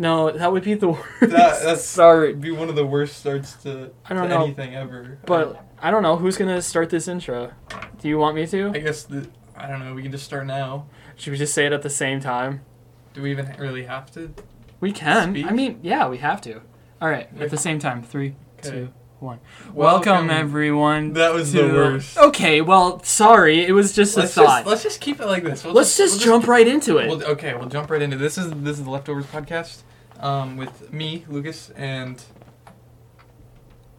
No, that would be the worst. That, that's Sorry, be one of the worst starts to, I don't to know, anything ever. but I don't know who's gonna start this intro. Do you want me to? I guess the, I don't know. We can just start now. Should we just say it at the same time? Do we even really have to? We can. Speak? I mean, yeah, we have to. All right, Yeah. at the same time. Three, Okay. two, one. Welcome, everyone. That was to the worst. Okay, well, sorry. It was just a Let's thought. just, let's just keep it like this. We'll Let's just we'll jump right into it. We'll, okay, we'll jump right into this. Is this is the leftovers podcast, um, with me, Lucas, and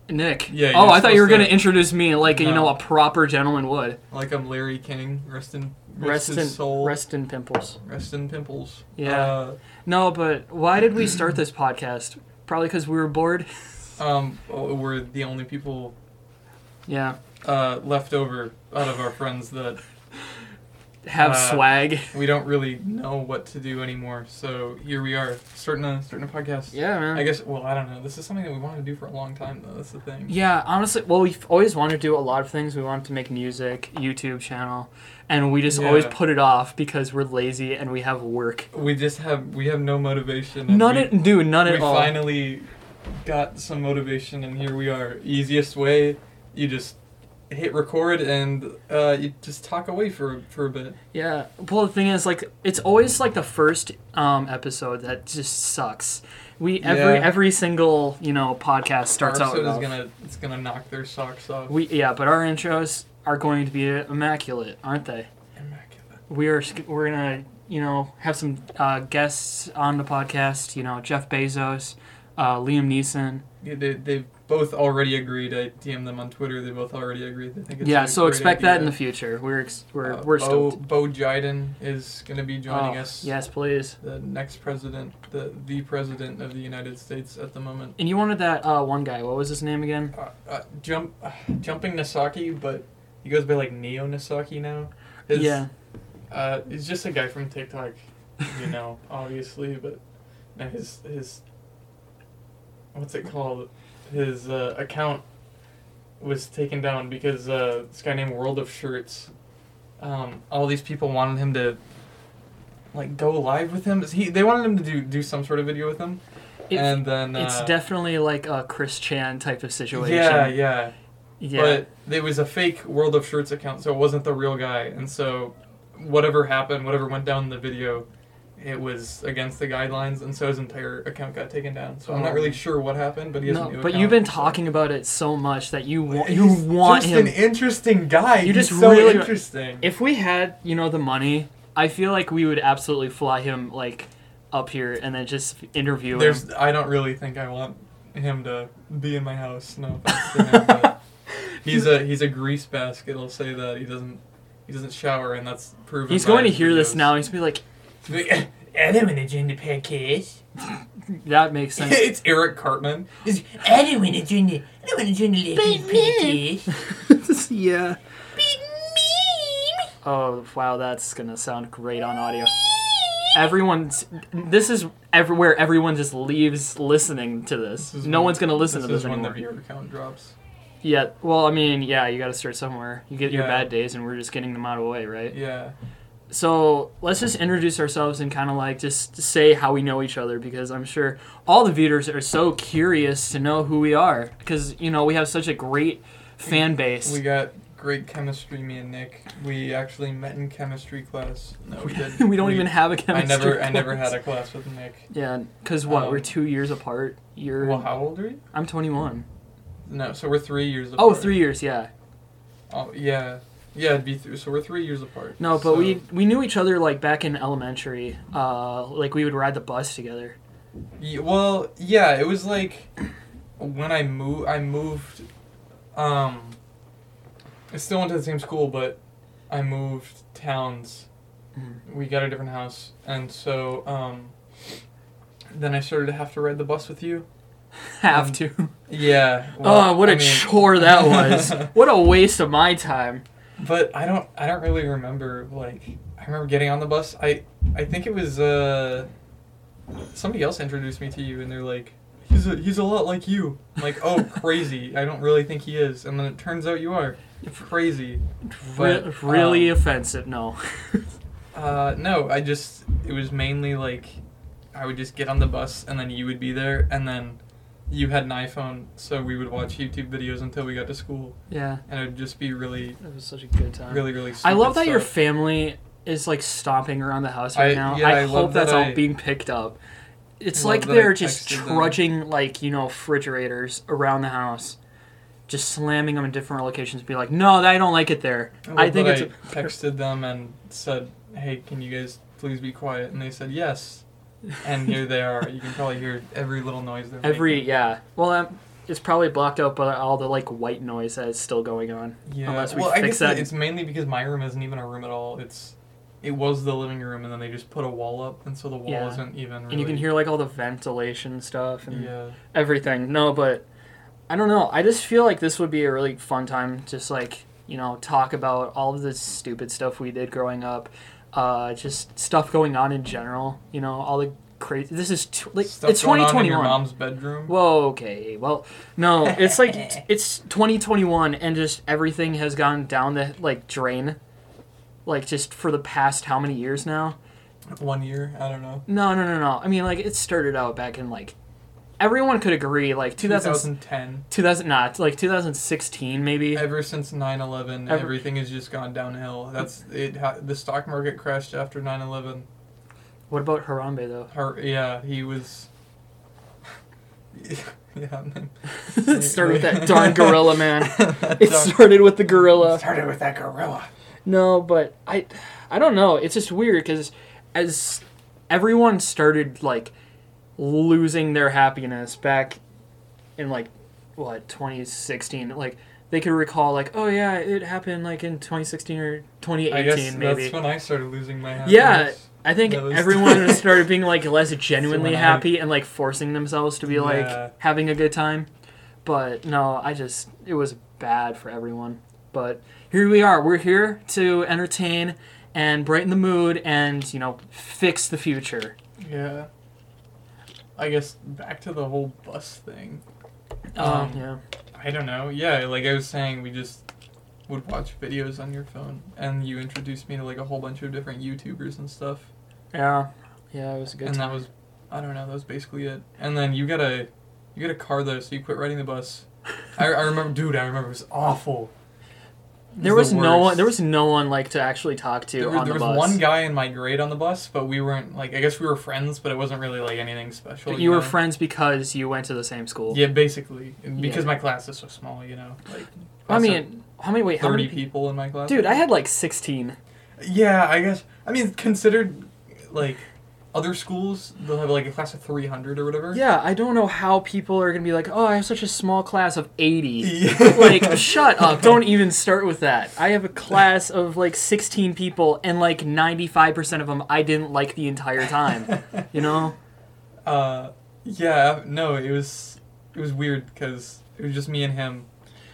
Nick. Yeah, Oh, I thought you were supposed gonna introduce me like you No. know a proper gentleman would. like I'm Larry King. Rest in rest, Rest his in soul. rest in pimples. Rest in pimples. Yeah. Uh, No, but why did we start this podcast? Probably because we were bored. um, oh, we're the only people Yeah. uh, left over out of our friends that Have Uh, swag. we don't really know what to do anymore. So here we are, starting a starting a podcast. Yeah, man. I guess. Well, I don't know. This is something that we wanted to do for a long time, though. That's the thing. Yeah, honestly, well, we've always wanted to do a lot of things. We wanted to make music, YouTube channel, and we just always put it off because we're lazy and we have work. We just have we have no motivation. and None we, at, dude, none at all. We finally got some motivation, and here we are. Easiest way, you just hit record and uh, you just talk away for for a bit. Yeah. Well, the thing is, like, it's always like the first um, episode that just sucks. We every Yeah. every single you know podcast starts Our out. episode is gonna it's gonna knock their socks off. We yeah, but our intros are going to be immaculate, aren't they? Immaculate. We are we're gonna you know have some uh, guests on the podcast. You know Jeff Bezos, uh, Liam Neeson. Yeah, they they've both already agreed. I DM them on Twitter. They both already agreed. They think it's yeah, a so great expect that in the future. We're ex- we're Uh, we're Bo, stoked. Bo Jiden is going to be joining Oh, us. Yes, please. The next president, the the president of the United States at the moment. And you wanted that uh, one guy. What was his name again? Uh, uh, jump, uh, jumping Nasaki, but he goes by like Neo Nasaki now. His- yeah. Uh, he's just a guy from TikTok, you know, obviously, but no, his his what's it called? His uh, account was taken down because uh, this guy named World of Shirts. Um, all these people wanted him to like go live with him. He they wanted him to do do some sort of video with him, It- and then uh, it's definitely like a Chris Chan type of situation. yeah, yeah. Yeah. But it was a fake World of Shirts account, so it wasn't the real guy. And so, whatever happened, whatever went down in the video, it was against the guidelines, and so his entire account got taken down. So I'm not Oh. really sure what happened, but he has a no, new but account, you've been so- talking about it so much that you wa- He's you want him. He's just him. an interesting guy. You He's just so really- interesting. if we had, you know, the money, I feel like we would absolutely fly him like up here and then just interview him. There's, I don't really think I want him to be in my house. No offense to him, but he's a he's a grease basket. I'll say that he doesn't he doesn't shower, and that's proven. He's going to hear this now. He's gonna be like, I don't want to join the podcast. that makes sense. it's Eric Cartman. I don't want to join the. I don't want to join the podcast. yeah. Oh wow, that's gonna sound great on audio. Everyone's. This is everywhere. Everyone just leaves listening to this. This no when- one's gonna listen this to this is when anymore. the viewer count drops. Yeah. Well, I mean, yeah, you got to start somewhere. You get your bad days, and we're just getting them out of the way, right? Yeah. So let's just introduce ourselves and kind of like just say how we know each other because I'm sure all the viewers are so curious to know who we are because you know we have such a great fan base. We got great chemistry, me and Nick. We actually met in chemistry class. No, we didn't. we don't even have a chemistry. I never, I never class. had a class with Nick. Yeah, because what? Um, we're two years apart. You're. Well, how old are you? I'm 21. No, so we're three years. Oh, apart. three years. Yeah. Oh, yeah, yeah. It'd be th- so we're three years apart. No, but So- we we knew each other like back in elementary. Uh, like we would ride the bus together. Ye- well, yeah, it was like when I moved. I moved. Um, I still went to the same school, but I moved towns. Mhm. We got a different house, and so um, then I started to have to ride the bus with you. Have to. Yeah. oh, what a a chore that was! what a waste of my time. But I don't. I don't really remember. Like, I remember getting on the bus. I. I think it was. Uh, somebody else introduced me to you, and they're like, "He's a. He's a lot like you." I'm like, oh, crazy! I don't really think he is. And then it turns out you are. Crazy. Re- But, really um, offensive. No. Uh, no, I just. It was mainly like. I would just get on the bus and then you would be there and then you had an iPhone, so we would watch YouTube videos until we got to school, Yeah, and it would just be really, it was such a good time. really, really. I love that stupid your family is like stomping around the house right I- now. yeah, I, I hope love that's that all I- being picked up. It's like love that I they're just texted them. trudging like you know refrigerators around the house, just slamming them in different locations. Be like, no, I don't like it there. love I think it's I texted them and said, "Hey, can you guys please be quiet?" And they said yes. And here they are. You can probably hear every little noise they're every making. yeah. Well, um, it's probably blocked out by all the like white noise that is still going on. Yeah. Unless we well, I guess that. it's mainly because my room isn't even a room at all. It's it was the living room, and then they just put a wall up, and so the wall Yeah. isn't even. Really, And you can hear like all the ventilation stuff and Yeah. everything. No, but I don't know. I just feel like this would be a really fun time. Just like you know, talk about all of the stupid stuff we did growing up. Uh, just stuff going on in general. You know, all the crazy. This is t- like Stuff it's going on in 2021. your mom's bedroom. Whoa, okay. Well, no, it's like it's 2021 and just everything has gone down the like drain. Like just for the past how many years now? One year, I don't know. No, no, no, no. I mean, like it started out back in like everyone could agree like 2000, 2010. 2000 not like 2016 maybe. Ever since 9/11, Ever- everything has just gone downhill. That's it. Ha- the stock market crashed after 9/11. What about Harambe though? Her, yeah, he was. yeah. it started with that darn gorilla man. It started with the gorilla. started with that gorilla. No, but I, I don't know. It's just weird because as everyone started like losing their happiness back in like what 2016, like they could recall like, oh yeah, it happened like in 2016 or 2018 I guess maybe. that's when I started losing my happiness. Yeah, I think everyone started being like less genuinely I- happy and like forcing themselves to be Yeah. like having a good time. But no, I just it was bad for everyone. But here we are. We're here to entertain and brighten the mood and, you know, fix the future. Yeah. I guess back to the whole bus thing. Um, Um, yeah. I don't know. Yeah, like I was saying, we just would watch videos on your phone, and you introduced me to like a whole bunch of different YouTubers and stuff. Yeah. Yeah, it was a good and time. that was, I don't know, that was basically it. And then you got a, you got a car though, so you quit riding the bus. I, I remember, dude. I remember it was awful. There was the no one there was no one like to actually talk to There, was- on there the was bus. one guy in my grade on the bus, but we weren't like. I guess we were friends, but it wasn't really like anything special. But you were know? friends because you went to the same school. Yeah, basically, because Yeah. my class is so small. You know, like I mean, how many wait, how thirty many people in my class. Dude, I had like 16. Yeah, I guess. I mean, considered like other schools, they'll have like a class of three hundred or whatever. Yeah, I don't know how people are gonna be like, oh, I have such a small class of 80. Yeah. like, shut up. Don't even start with that. I have a class of like 16 people, and like 95% of them I didn't like the entire time. You know? Uh, yeah. No, it was it was weird because it was just me and him,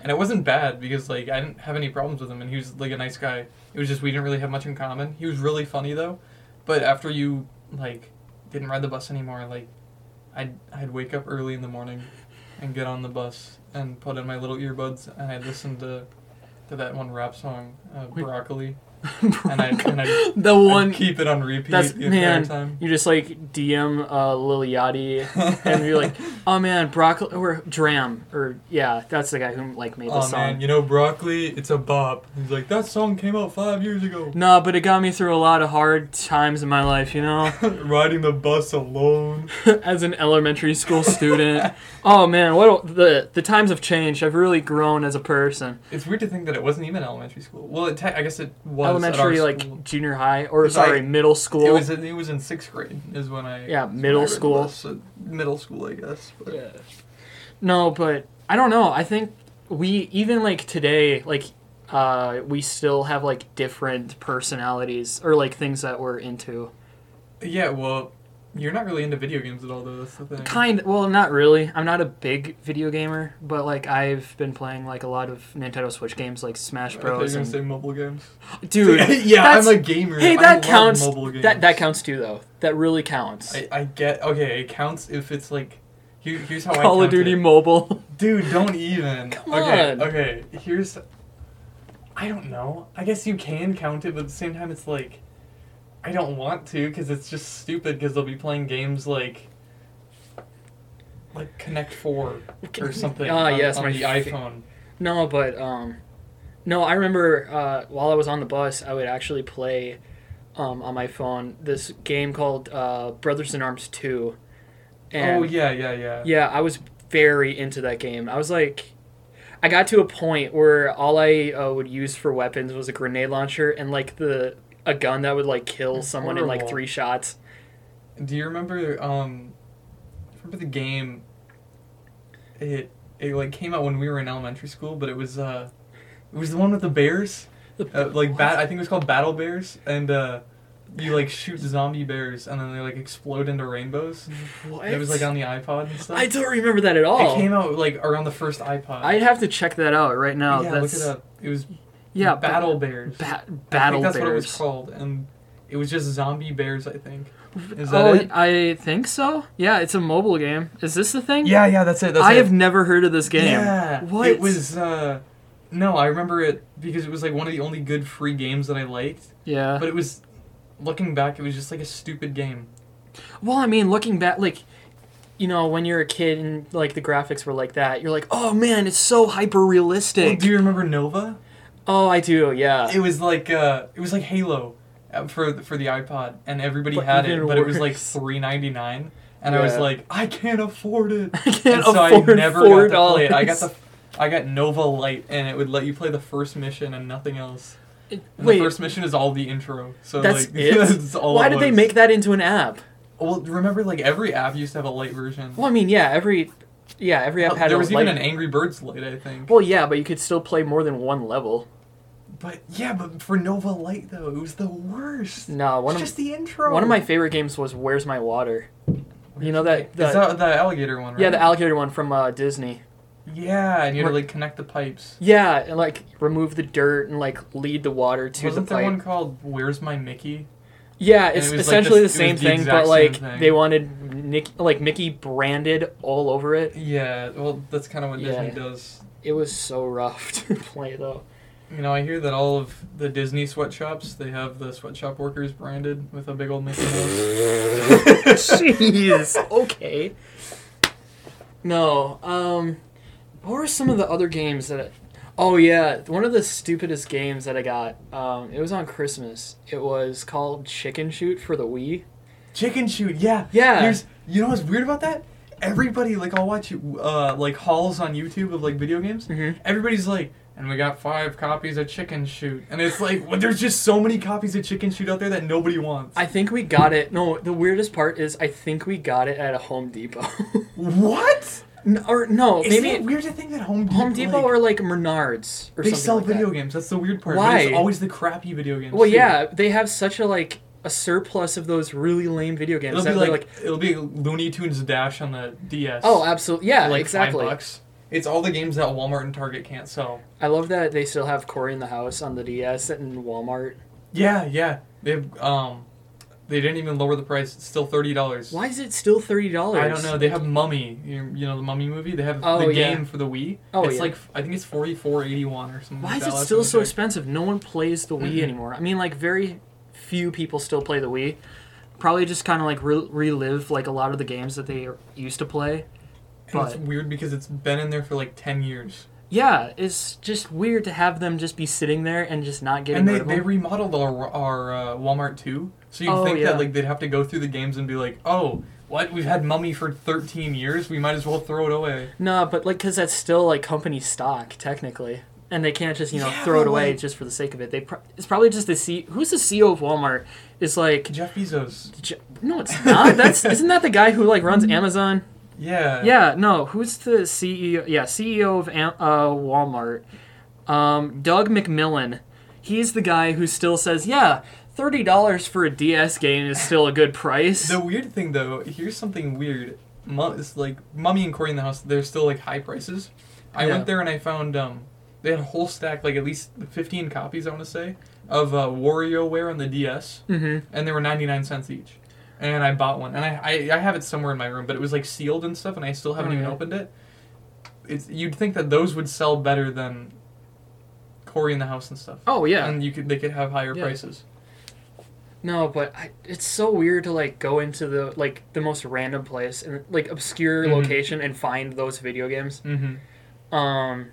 and it wasn't bad because like I didn't have any problems with him, and he was like a nice guy. It was just we didn't really have much in common. He was really funny though, but after you like didn't ride the bus anymore, like I'd I'd wake up early in the morning and get on the bus and put in my little earbuds and I'd listen to to that one rap song, uh, Wait. broccoli, and I and I the one. keep it on repeat That's the entire man. time. You just like DM uh, Lil Yachty, and you're like, "Oh man, broccoli or DRAM or yeah, that's the guy who like made the Oh song." man, you know broccoli, it's a bop. He's like, that song came out five years ago. No, but it got me through a lot of hard times in my life, you know? Riding the bus alone. As an elementary school student. oh man, what a- the the times have changed. I've really grown as a person. It's weird to think that it wasn't even elementary school. Well, it te- I guess it was elementary our like school. junior high or Like, sorry, middle school. It was in, it was in sixth grade is when I Yeah, middle I school. bus, so middle school, I guess. But Yeah. No, but I don't know. I think we even like today, like uh, we still have like different personalities or like things that we're into. yeah, well, you're not really into video games at all, though. That's the thing. Kind well, not really. I'm not a big video gamer, but like I've been playing like a lot of Nintendo Switch games like Smash I Bros. gonna And, say mobile games. dude, yeah, that's- I'm a gamer. Hey, I that love counts. Mobile games. That that counts too, though. That really counts. I, I get okay. It counts if it's like. Here, here's how I Call of Duty it. Mobile. Dude, don't even. Come okay, on. Okay, here's. I don't know. I guess you can count it, but at the same time, it's like. I don't want to because it's just stupid because they'll be playing games like like Connect Four or something. Ah, on, yes, on my the iPhone. No, but um, no, I remember uh, while I was on the bus, I would actually play um, on my phone this game called uh, Brothers in Arms Two. oh yeah, yeah, yeah. Yeah, I was very into that game. I was like, I got to a point where all I uh, would use for weapons was a grenade launcher and like the a gun that would like kill someone in like three shots. Do you remember? Um, remember the game? It it like came out when we were in elementary school, but it was uh, it was the one with the bears. Uh, like bat, I think it was called Battle Bears, and uh, you like shoot zombie bears, and then they like explode into rainbows. What? It was like on the iPod and stuff. I don't remember that at all. It came out like around the first iPod. I'd have to check that out right now. yeah, That's look it up. It was yeah, Battle Bears. Ba- battle that's bears. what it was called, and it was just zombie bears. I think. Is that oh, it? I think so. Yeah, it's a mobile game. Is this the thing? Yeah, yeah, that's it. That's I it. have never heard of this game. Yeah, What? it was. uh No, I remember it because it was like one of the only good free games that I liked. Yeah. But it was, looking back, it was just like a stupid game. Well, I mean, looking back, like, you know, when you're a kid and like the graphics were like that, you're like, oh man, it's so hyper realistic. do you remember Nova? Oh, I do. Yeah. It was like uh, it was like Halo, uh, for for the iPod, and everybody But had it, but it was like three ninety nine, and I was like, I can't afford it. I can't and so afford I never four got to play it. I got the, I got Nova Light, and it would let you play the first mission and nothing else. And Wait, the first mission is all the intro. So That's like, it? that's all why it did they make that into an app? Well, remember, like every app used to have a light version. Well, I mean, yeah, every, yeah, every app Hell, had there was even light- an Angry Birds light, I think. Well, yeah, but you could still play more than one level. But yeah, but for Nova Light though, it was the worst. No, one it's of just the intro. one of my favorite games was Where's My Water. You know that, Is that the alligator one, right? yeah, the alligator one from uh, Disney. Yeah, and you had to like connect the pipes. Yeah, and like remove the dirt and like lead the water to Wasn't the there one called "Where's My Mickey"? Yeah, And it's it like essentially this- the same the thing, but like thing. they wanted Nick, like Mickey branded all over it. Yeah, well, that's kind of what Yeah. Disney does. It was so rough to play though. You know, I hear that all of the Disney sweatshops they have the sweatshop workers branded with a big old Mickey nose. Jeez. Okay. No. Um. What were some of the other games that? I, oh yeah, one of the stupidest games that I got. Um, it was on Christmas. It was called Chicken Shoot for the Wii. Chicken shoot, yeah, Yeah. Here's, you know what's weird about that? Everybody like I'll watch uh like hauls on YouTube of like video games. Mm-hmm. Everybody's like, and we got five copies of Chicken Shoot, and it's like well, there's just so many copies of Chicken Shoot out there that nobody wants. I think we got it. No, the weirdest part is I think we got it at a Home Depot. what? N- or no, Is maybe it weird to think that Home Depot, Home Depot like, or like Menards or they something sell like that. video games? That's the weird part. But Why? it's always the crappy video games. Well, too. yeah, they have such a like a surplus of those really lame video games. It'll that be they're like, it'll be Looney Tunes Dash on the DS. oh, absolutely, yeah, like exactly. Five bucks. It's all the games that Walmart and Target can't sell. I love that they still have Cory in the House on the DS and Walmart. Yeah, yeah. They um, they didn't even lower the price. It's still thirty dollars. Why is it still thirty dollars? I don't know. They have Mummy. You, know the Mummy movie. They have Oh, the yeah. game for the Wii. Oh, it's yeah. like I think it's forty four eighty one or something. Why like is it still so expensive? No one plays the Wii Mhm. anymore. I mean, like very few people still play the Wii. Probably just kind of like re- relive like a lot of the games that they used to play. And it's weird because it's been in there for like ten years. yeah, it's just weird to have them just be sitting there and just not getting And they, they remodeled our, our uh, Walmart too. So you'd Oh, think yeah. that like they'd have to go through the games and be like, oh, what? We've had Mummy for thirteen years. We might as well throw it away. No, but like, cause that's still like company stock technically, and they can't just you know Yeah, throw it away like- just for the sake of it. They pro- it's probably just the C. Who's the CEO of Walmart? Is like Jeff Bezos. J- no, it's not. That's isn't that the guy who like runs Amazon? Yeah. Yeah, no. Who's the CEO? Yeah, CEO of uh, Walmart. Um, Doug McMillon. He's the guy who still says, yeah, thirty dollars for a DS game is still a good price. The weird thing though, here's something weird. It's like Mummy and Cory in the House. They're still like high prices. I Yeah. went there and I found um, they had a whole stack, like at least 15 copies, I want to say, of uh, WarioWare on the DS, hmm and they were 99 cents each. And I bought one, and I, I I have it somewhere in my room, but it was like sealed and stuff, and I still haven't even opened it. It's you'd think that those would sell better than Cory in the House and stuff. Oh yeah. And you could they could have higher Yeah. prices. No, but I, it's so weird to like go into the like the most random place and like obscure Mhm. location and find those video games. Mm-hmm. Um,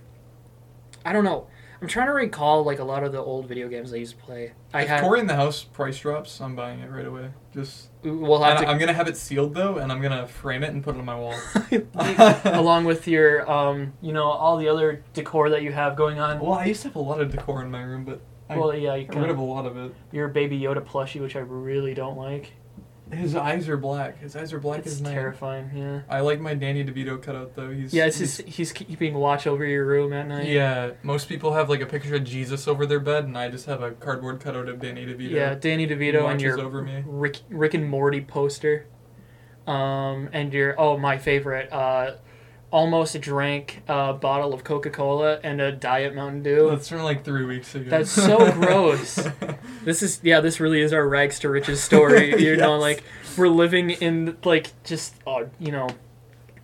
I don't know. I'm trying to recall like a lot of the old video games I used to play. I if had. Cory in the House price drops, I'm buying it right away. Just We'll have to I'm gonna have it sealed though, and I'm gonna frame it and put it on my wall. along with your um, you know, all the other decor that you have going on. well, I used to have a lot of decor in my room, but I Well, yeah, you got rid of a lot of it. your baby Yoda plushie, which I really don't like. His eyes are black. His eyes are black It's as night. terrifying. Yeah. I like my Danny DeVito cutout though. He's Yeah, it's he's- just he's keeping watch over your room at night. Yeah, most people have like a picture of Jesus over their bed, and I just have a cardboard cutout of Danny DeVito. Yeah, Danny DeVito and your over me. Rick Rick and Morty poster. Um, and your oh my favorite, uh, almost drank a bottle of Coca Cola and a Diet Mountain Dew. That's from like three weeks ago. That's so gross. This is yeah, this really is our rags to riches story. You know, like we're living in like just uh, you know,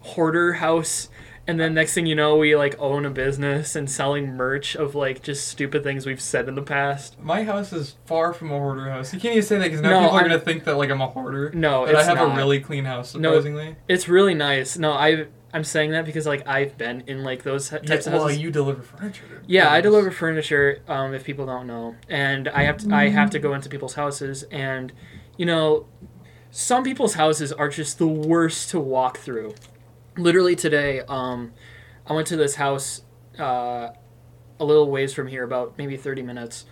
hoarder house. And then next thing you know, we like own a business and selling merch of like just stupid things we've said in the past. My house is far from a hoarder house. You can't even say that because now No, people are I'm- gonna think that like I'm a hoarder. No, but I have not. a really clean house, No, surprisingly. It's really nice. No, I I'm saying that because like I've been in like those types Yeah, of well, houses. you deliver furniture. yeah, I deliver furniture. Um, if people don't know, and I have to I have to go into people's houses, and you know, some people's houses are just the worst to walk through. Literally today, um, I went to this house uh, a little ways from here, about maybe thirty minutes.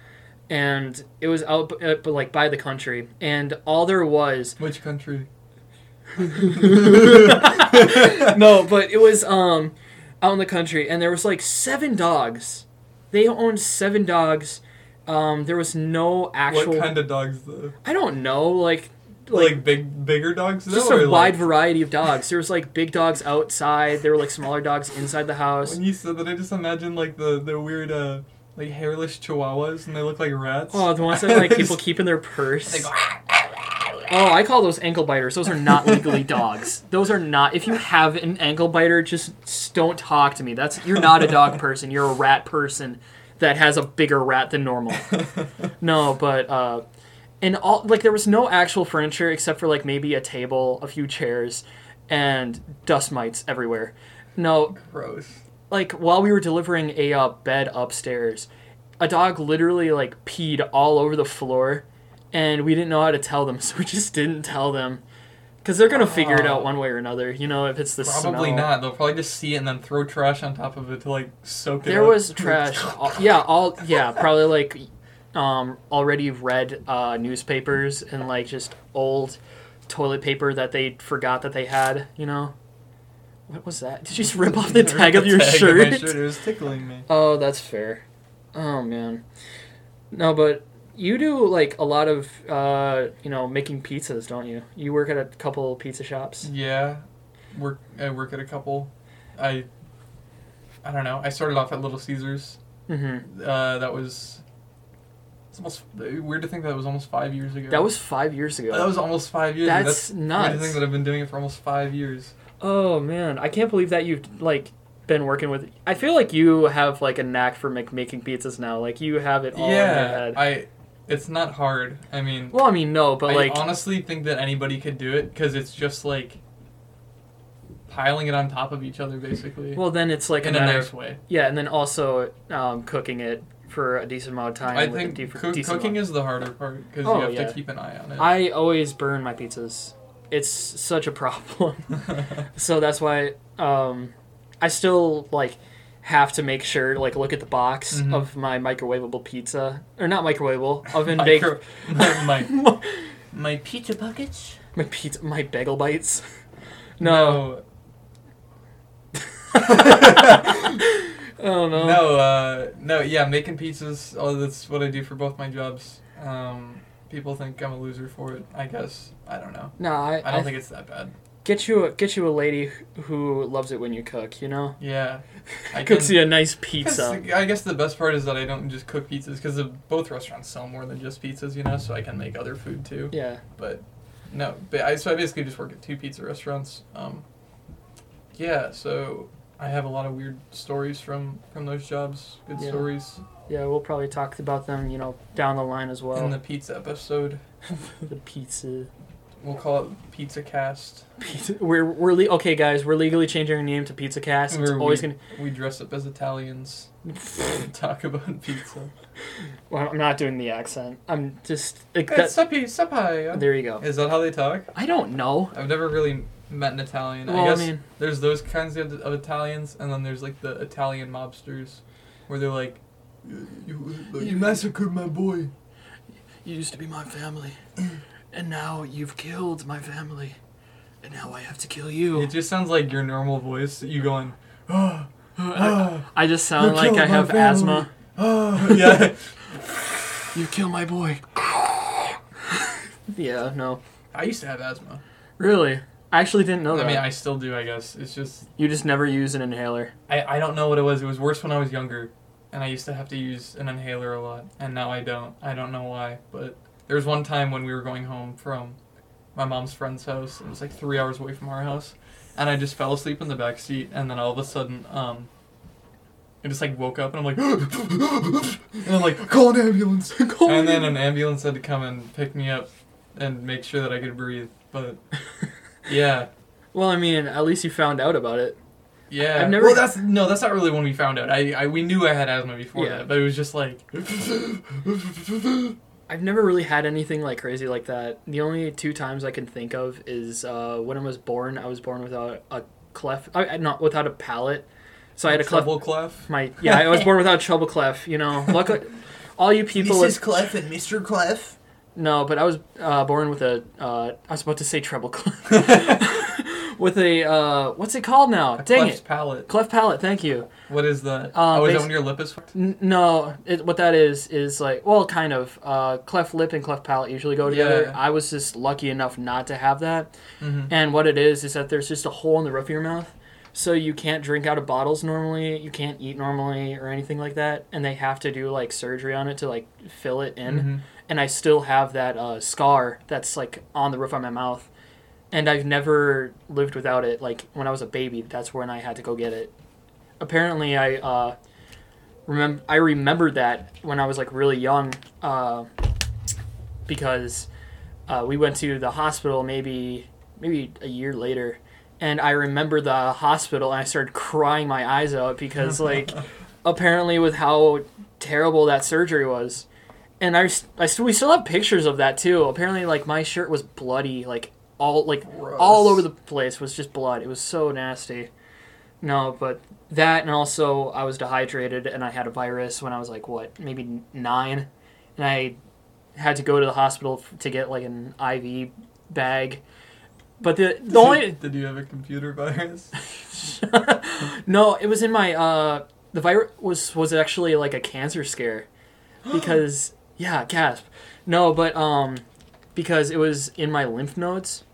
And it was out, uh, but like by the country, and all there was Which country? no, but it was um out in the country, and there was like seven dogs. They owned seven dogs. Um, there was no actual. What kind of dogs though? I don't know, like Like, like, big, bigger dogs though, just a wide like, variety of dogs. There was like big dogs outside. There were like smaller dogs inside the house. When you said that, I just imagined like the the weird uh like hairless chihuahuas, and they look like rats. Oh, the ones that like people keep in their purse. Oh, I call those ankle biters. Those are not legally dogs. Those are not. If you have an ankle biter, just don't talk to me. That's you're not a dog person. You're a rat person that has a bigger rat than normal. No, but uh, and all like there was no actual furniture except for like maybe a table, a few chairs, and dust mites everywhere. No, Gross. like while we were delivering a uh, bed upstairs, a dog literally like peed all over the floor, and we didn't know how to tell them, so we just didn't tell them, because they're gonna figure it out Oh. one way or another. You know, if it's the Probably smell. not. They'll probably just see it and then throw trash on top of it to like soak it There up. was trash. all, yeah, all yeah, probably like um, already read uh, newspapers and like just old toilet paper that they forgot that they had. You know, what was that? Did you just rip off the tag of your tag of shirt? my shirt. It was tickling me. Oh, that's fair. Oh man. No, but you do like a lot of uh, you know, making pizzas, don't you? You work at a couple pizza shops. Yeah, work. I work at a couple. I. I don't know. I started off at Little Caesars. Mm-hmm. Uh, that was. It's almost weird to think that was almost five years ago. That was five years ago. That was almost five years. That's Weird to think that I've been doing it for almost five years. oh man, I can't believe that you've like been working with. I feel like you have like a knack for make, making pizzas now. Like you have it all in your yeah, head. I. It's not hard. I mean, well, I mean, no, but I like, honestly think that anybody could do it because it's just like piling it on top of each other, basically. well, then it's like in a a nice way. yeah, and then also um, cooking it for a decent amount of time. I think coo- decent cooking amount- is the harder part because Oh, you have yeah. to keep an eye on it. I always burn my pizzas. It's such a problem. so that's why um, I still like have to make sure like look at the box Mhm. of my microwavable pizza or not microwavable oven Micro- my, my, my Pizza buckets? my pizza my bagel bites. No, oh no. no, uh, no, yeah, making pizzas. Oh, that's what I do for both my jobs. Um, people think I'm a loser for it. I guess I don't know. No, I, I don't I think it's that bad. Get you a, get you a lady who loves it when you cook. You know, Yeah, I could see a nice pizza. I guess the best part is that I don't just cook pizzas because both restaurants sell more than just pizzas, you know. So I can make other food too. Yeah. But no, but I so I basically just work at two pizza restaurants. Um, yeah, so I have a lot of weird stories from from those jobs. Good Yeah. stories. yeah, we'll probably talk about them, you know, down the line as well. In the pizza episode, the pizza. We'll call it Pizza Cast. Pizza. We're we're le- okay, guys. We're legally changing our name to Pizza Cast. It's Where always we, gonna. we dress up as Italians and talk about pizza. Well, I'm not doing the accent. I'm just like Hey, that. Sapi, sapai. There you go. Is that how they talk? I don't know. I've never really met an Italian. Well, I I guess mean, there's those kinds of, of Italians, and then there's like the Italian mobsters, where they're like, you, you, you massacred my boy. you used to be my family, and now you've killed my family, and now I have to kill you. It just sounds like your normal voice. You going, ah, ah, I just sound like I have family. asthma. Oh, yeah. You killed my boy. yeah, no. I used to have asthma. Really? I actually didn't know that. I mean, I still do. I guess it's just you just never use an inhaler. I, I don't know what it was. It was worse when I was younger, and I used to have to use an inhaler a lot, and now I don't. I don't know why, but there was one time when we were going home from my mom's friend's house. It was like three hours away from our house, and I just fell asleep in the back seat, and then all of a sudden, um, I just like woke up, and I'm like, and I'm like, call an ambulance, Call and then an ambulance had to come and pick me up and make sure that I could breathe. But yeah. Well, I mean, at least you found out about it. Yeah. I've never- Well, that's no, that's not really when we found out. I, I we knew I had asthma before Yeah. that, but it was just like. I've never really had anything like crazy like that. The only two times I can think of is uh, when I was born. I was born without a cleft, I, I- not without a palate. So I had a cleft. treble clef. My yeah, I was born without a treble cleft. You know, luckily, all you people. Mrs. With, Clef and Mr. Clef. no, but I was uh, born with a. Uh, I was about to say treble cleft. with a uh, what's it called now? Dang Clef's it, palate. cleft palate. Thank you. What is that? Uh, oh, is that when your lip is fucked? N- no, it, what that is is like well, kind of. Uh, cleft lip and cleft palate usually go together. Yeah. I was just lucky enough not to have that. Mm-hmm. And what it is is that there's just a hole in the roof of your mouth, so you can't drink out of bottles normally. You can't eat normally or anything like that. And they have to do like surgery on it to like fill it in. Mm-hmm. And I still have that uh, scar that's like on the roof of my mouth. And I've never lived without it. Like when I was a baby, that's when I had to go get it. Apparently, I uh, remember I remembered that when I was like really young, uh, because uh, we went to the hospital maybe maybe a year later, and I remember the hospital and I started crying my eyes out because like apparently with how terrible that surgery was. And I, I st- we still have pictures of that too. Apparently, like my shirt was bloody, like all like all over the place was just blood. It was so nasty. No, but that and also I was dehydrated and I had a virus when I was like what maybe nine, and I had to go to the hospital f- to get like an IV bag. But the the only Did you have a computer virus? no, it was in my uh the virus was was actually like a cancer scare because yeah, gasp. No, but um because it was in my lymph nodes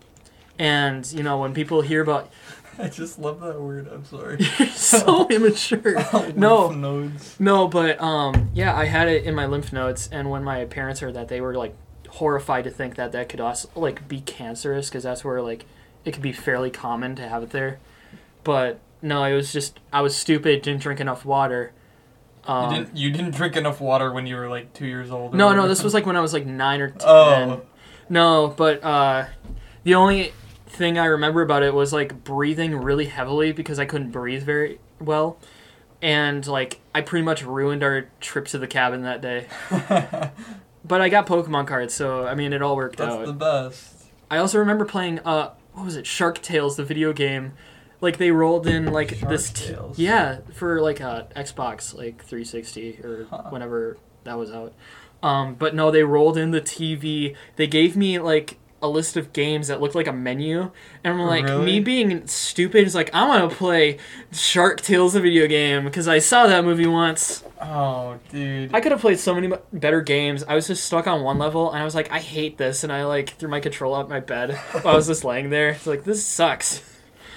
and you know when people hear about I just love that word. I'm sorry. so immature. No. Lymph nodes. No, but um yeah, I had it in my lymph nodes and when my parents heard that they were like horrified to think that that could also like be cancerous because that's where like it could be fairly common to have it there. But no, it was just I was stupid, didn't drink enough water. Um, you didn't. You didn't drink enough water when you were like two years old. or no, no, this was like when I was like nine or ten. Oh. No, but uh, the only thing I remember about it was like breathing really heavily because I couldn't breathe very well, and like I pretty much ruined our trip to the cabin that day. But I got Pokemon cards, so I mean it all worked That's out. the best. I also remember playing uh what was it Shark Tales the video game like they rolled in like Shark this t- yeah for like a Xbox like 360 or Huh. whenever that was out um but no they rolled in the TV they gave me like a list of games that looked like a menu and I'm like Really? me being stupid is like I want to play Shark Tales the video game because I saw that movie once Oh, dude. I could have played so many better games. I was just stuck on one level, and I was like, I hate this, and I like threw my controller up my bed while I was just laying there. It's like this sucks.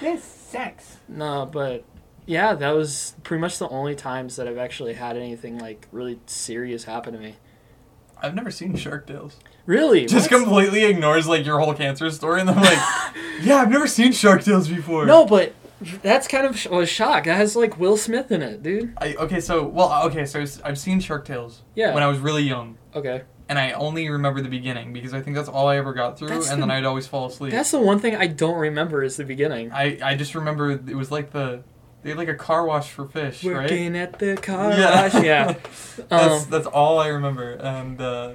This sucks. No, but yeah, that was pretty much the only times that I've actually had anything like really serious happen to me. I've never seen Shark Tales. Really? Just completely ignores like your whole cancer story, and I'm like, yeah, I've never seen Shark Tales before. No, but That's kind of a shock. That has like Will Smith in it, dude. I, okay, so well, okay, so I've seen Shark Tales Yeah. when I was really young, Okay. and I only remember the beginning because I think that's all I ever got through, That's and the- then I'd always fall asleep. That's the one thing I don't remember is the beginning. I I just remember it was like the they had like a car wash for fish, right? Working at the car Yeah. wash. Yeah. That's Um, that's all I remember, and uh,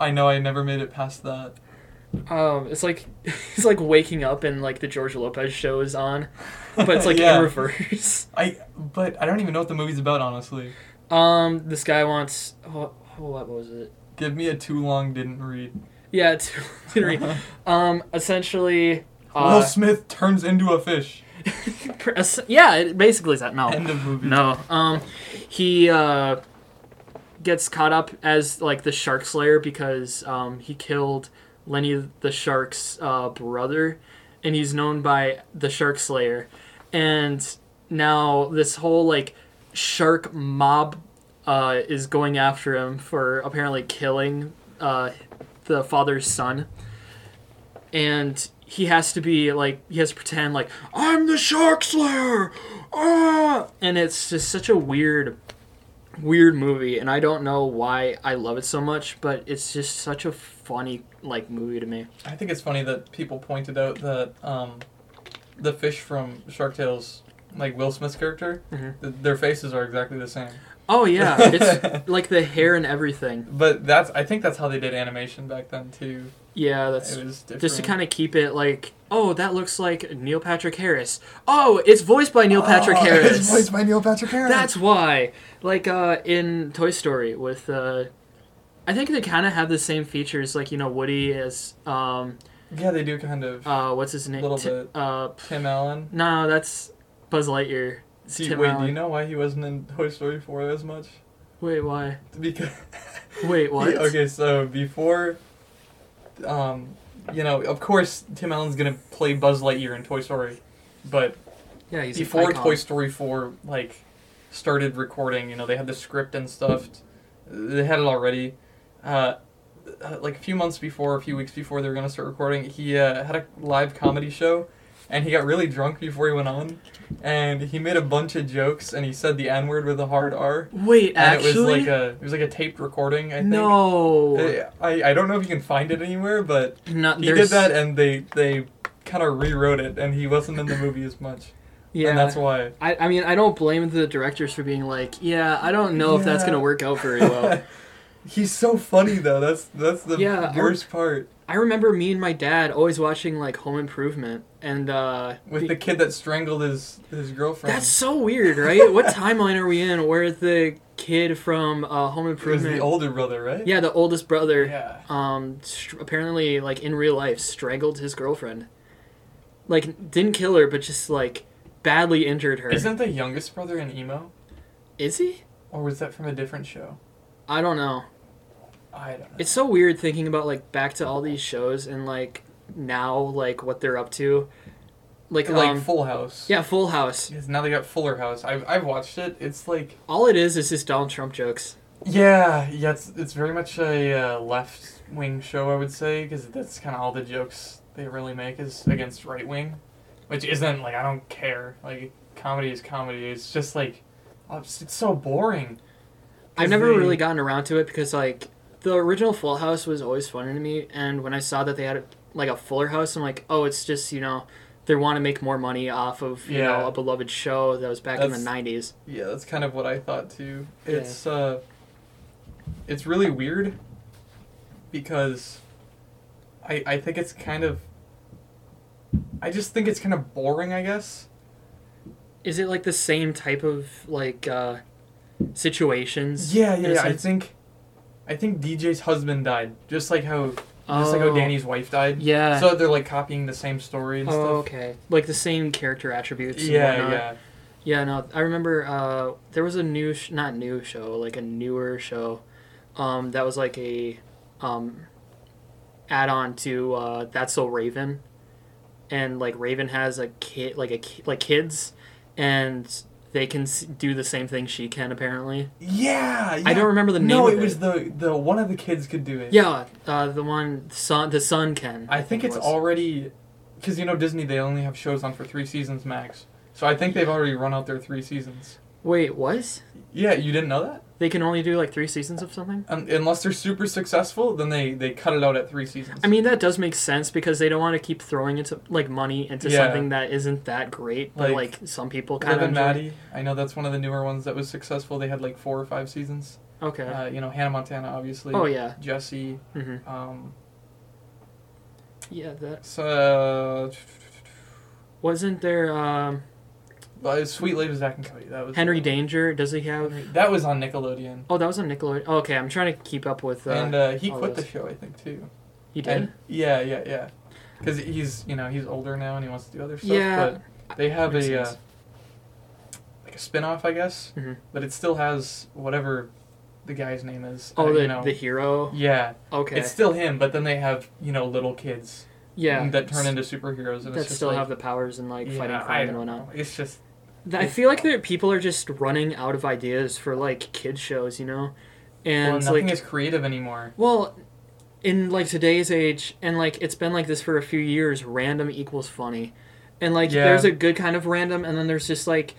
I know I never made it past that. Um, it's like it's like waking up and like the George Lopez show is on, but it's like Yeah. in reverse. I but I don't even know what the movie's about, honestly. Um, this guy wants what, what was it? Give me a too long didn't read. Yeah, it's um, essentially, Will uh, Smith turns into a fish. yeah, it basically is that. No, End of movie. no. Um, he uh gets caught up as like the shark slayer because um he killed Lenny the shark's uh brother, and he's known by the shark slayer, and now this whole like shark mob uh is going after him for apparently killing uh the father's son. And he has to be like he has to pretend like I'm the shark slayer! Ah! and it's just such a weird weird movie and I don't know why I love it so much but it's just such a funny like movie to me I think it's funny that people pointed out that um, the fish from Shark Tales, like Will Smith's character, Mhm. th- their faces are exactly the same. oh yeah it's like the hair and everything But that's I think that's how they did animation back then too. Yeah that's It was different. just to kind of keep it like oh that looks like Neil Patrick Harris oh it's voiced by Neil Patrick Oh, Harris It's voiced by Neil Patrick Harris. That's why. Like uh, in Toy Story with uh, I think they kind of have the same features. Like you know Woody as um, yeah, they do kind of. uh, what's his name? Little Ti- bit. Uh, Tim Allen. no, that's Buzz Lightyear. See, Tim wait, do you know why he wasn't in Toy Story 4 as much? Wait, why? Because Wait, what? okay, so before, um, you know, of course, Tim Allen's gonna play Buzz Lightyear in Toy Story, but Yeah, he's before. Toy Story 4 like started recording, you know, they had the script and stuff. They had it already. Uh, uh, like a few months before, a few weeks before they were gonna start recording, he uh, had a live comedy show, and he got really drunk before he went on, and he made a bunch of jokes, and he said the N word with a hard R, Wait, and actually, it was like a it was like a taped recording. I think. no, I, I don't know if you can find it anywhere, but not he did there's- that, and they they kind of rewrote it, and he wasn't in the movie as much, Yeah, and that's why. I, I mean, I don't blame the directors for being like, yeah, I don't know if that's Yeah. gonna work out very well. He's so funny though. That's that's the Yeah, I- worst part. I remember me and my dad always watching like Home Improvement, and uh, With be- the kid that strangled his his girlfriend. That's so weird, right? what timeline are we in where the kid from uh, Home Improvement? the older brother, right? yeah, the oldest brother. Yeah. Um, str- apparently, like in real life, strangled his girlfriend. Like, didn't kill her, but just like badly injured her. Isn't the youngest brother an emo, Is he? or was that from a different show? I don't know. I don't know. It's so weird thinking about like back to all these shows and like now like what they're up to. Like, like um, Full House. yeah, Full House. Yes, now they got Fuller House. I've I've watched it. It's like All it is is just Donald Trump jokes. Yeah, yeah, it's, it's very much a uh, left wing show, I would say, because that's kind of all the jokes they really make is against right wing, which isn't like I don't care. Like comedy is comedy. It's just like oh, it's, it's so boring. I've never they- really gotten around to it because like the original Full House was always funny to me, and when I saw that they had like a Fuller House, I'm like, oh, it's just you know they want to make more money off of you know a beloved show that was back in the '90s. Yeah, that's kind of what I thought too. Yeah. It's uh, it's really weird because I I think it's kind of I just think it's kind of boring. I guess. Is it like the same type of like uh situations? Yeah, yeah, yeah. I think, I think DJ's husband died, just like how, just like how Oh. Danny's wife died. Yeah. So they're like copying the same story and oh, stuff. okay. Like the same character attributes. Yeah, yeah. Yeah, no, I remember uh, there was a new, sh- not new show, like a newer show, um, that was like a um, add-on to uh, That's So Raven, and like Raven has a kid, like a ki- like kids, and they can do the same thing she can apparently. Yeah, yeah. I don't remember the name. No, of it was the the one of the kids could do it. yeah, uh, the one son, the son can. I think it it's already, because you know Disney they only have shows on for three seasons max. So I think they've already run out their three seasons. Wait, what? Yeah, you didn't know that? They can only do like three seasons of something? Um, unless they're super successful, then they they cut it out at three seasons. I mean, that does make sense because they don't want to keep throwing into like money into Yeah. something that isn't that great, but Like, like, some people kind of Maddie, I know that's one of the newer ones that was successful. They had like four or five seasons. Okay. Uh, you know, Hannah Montana, obviously. oh yeah. Jessie. hmm Um, Yeah. That so, wasn't there. Um, uh, Suite Life of Zack and Cody. That was Henry Danger. Does he have? That was on Nickelodeon. Oh, that was on Nickelodeon. Oh, okay, I'm trying to keep up with. Uh, and uh, he quit the show, I think, too. he did. And, yeah, yeah, yeah. Because he's, you know, he's older now and he wants to do other stuff. Yeah, But they have a uh, like a spin-off, I guess. Mhm. But it still has whatever the guy's name is. oh, uh, the you know. the hero. Yeah, Okay. it's still him, but then they have you know little kids yeah. that turn into superheroes, and that still like, have the powers and like yeah, fighting I crime and whatnot. know. It's just I feel like there people are just running out of ideas for like kids shows, you know, and well, nothing like is creative anymore. well, in like today's age, and like it's been like this for a few years. Random equals funny, and like Yeah. there's a good kind of random, and then there's just like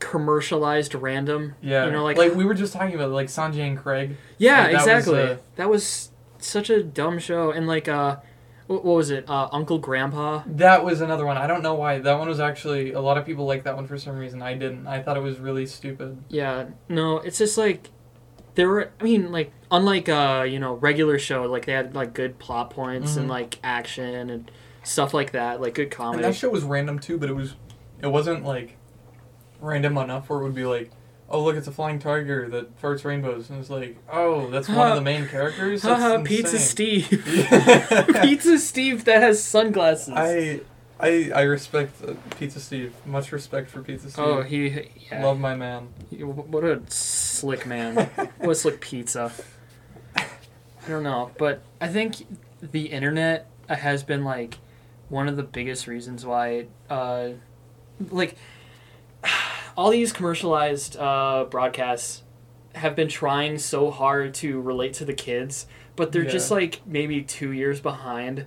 commercialized random. Yeah, you know, like like we were just talking about, like Sanjay and Craig. yeah, like, that was, exactly. uh, that was such a dumb show, and like uh, what, was it? Uh, Uncle Grandpa. That was another one. I don't know why. That one was actually a lot of people like that one for some reason. I didn't. I thought it was really stupid. Yeah, no, it's just like there were. I mean, like unlike uh, you know, regular show, like they had like good plot points and Mhm. like action and stuff like that, like good And comedy. that show was random too, but it was, it wasn't like, random enough where it would be like, oh look, it's a flying tiger that farts rainbows, and it's like, oh, that's one of the main characters. Haha, Pizza. Steve. Pizza Steve that has sunglasses. I, I, I respect uh, Pizza Steve. Much respect for Pizza Steve. oh, he. Yeah. Love my man. He- What a slick man. what a slick pizza. I don't know, but I think the internet has been like one of the biggest reasons why, uh, like, all these commercialized uh, broadcasts have been trying so hard to relate to the kids, but they're just like maybe two years behind.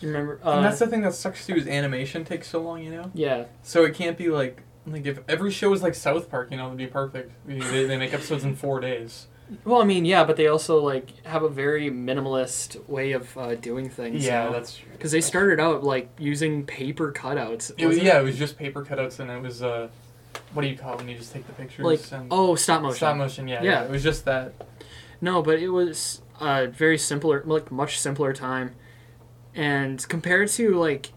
You remember? Uh, and that's the thing that sucks too is animation takes so long, you know. yeah, So it can't be like like if every show was like South Park, you know, it'd be perfect. They, they make episodes in four days. Well, I mean, yeah, but they also like have a very minimalist way of uh, doing things. Yeah, that's true. because they started out like using paper cutouts. It was, yeah, it was just paper cutouts, and it was uh, what do you call it when you just take the pictures? like and oh, stop motion. stop motion. Yeah, Yeah. yeah, It was just that. No, but it was a very simpler, like much simpler time, and compared to like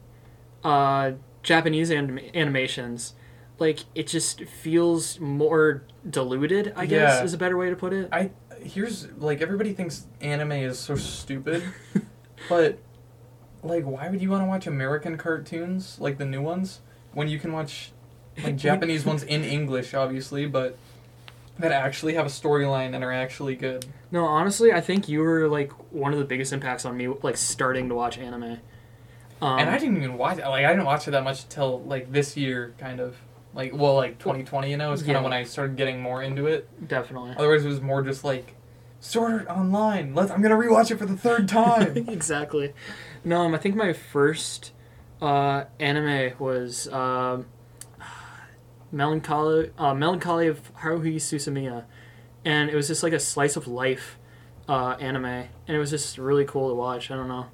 uh, Japanese anim- animations, like it just feels more diluted. I guess Yeah. is a better way to put it. I here's like everybody thinks anime is so stupid, but like why would you want to watch American cartoons like the new ones when you can watch like Japanese ones in English, obviously, but that actually have a storyline and are actually good. No, honestly, I think you were like one of the biggest impacts on me, like starting to watch anime. Um, and I didn't even watch it. Like I didn't watch it that much till like this year, kind of. Like well, like 2020, you know, is kind Yeah. of when I started getting more into it. definitely. Otherwise, it was more just like, Sword Art Online. Let's. I'm gonna rewatch it for the third time. exactly. No, um, I think my first uh, anime was um, Melancholy, uh, Melancholy of Haruhi Suzumiya, and it was just like a slice of life uh, anime, and it was just really cool to watch. I don't know,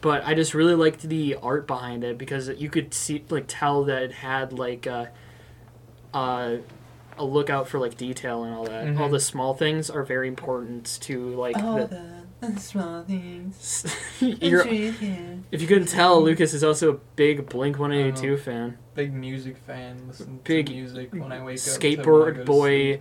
but I just really liked the art behind it because you could see, like, tell that it had like a, uh, a lookout for like detail and all that. All Mhm. the small things are very important to like All the. the small things. You're, if you couldn't tell, Lucas is also a big Blink 182 fan. Big music fan. Listen Big to music when I wake up. to when I Skateboard boy.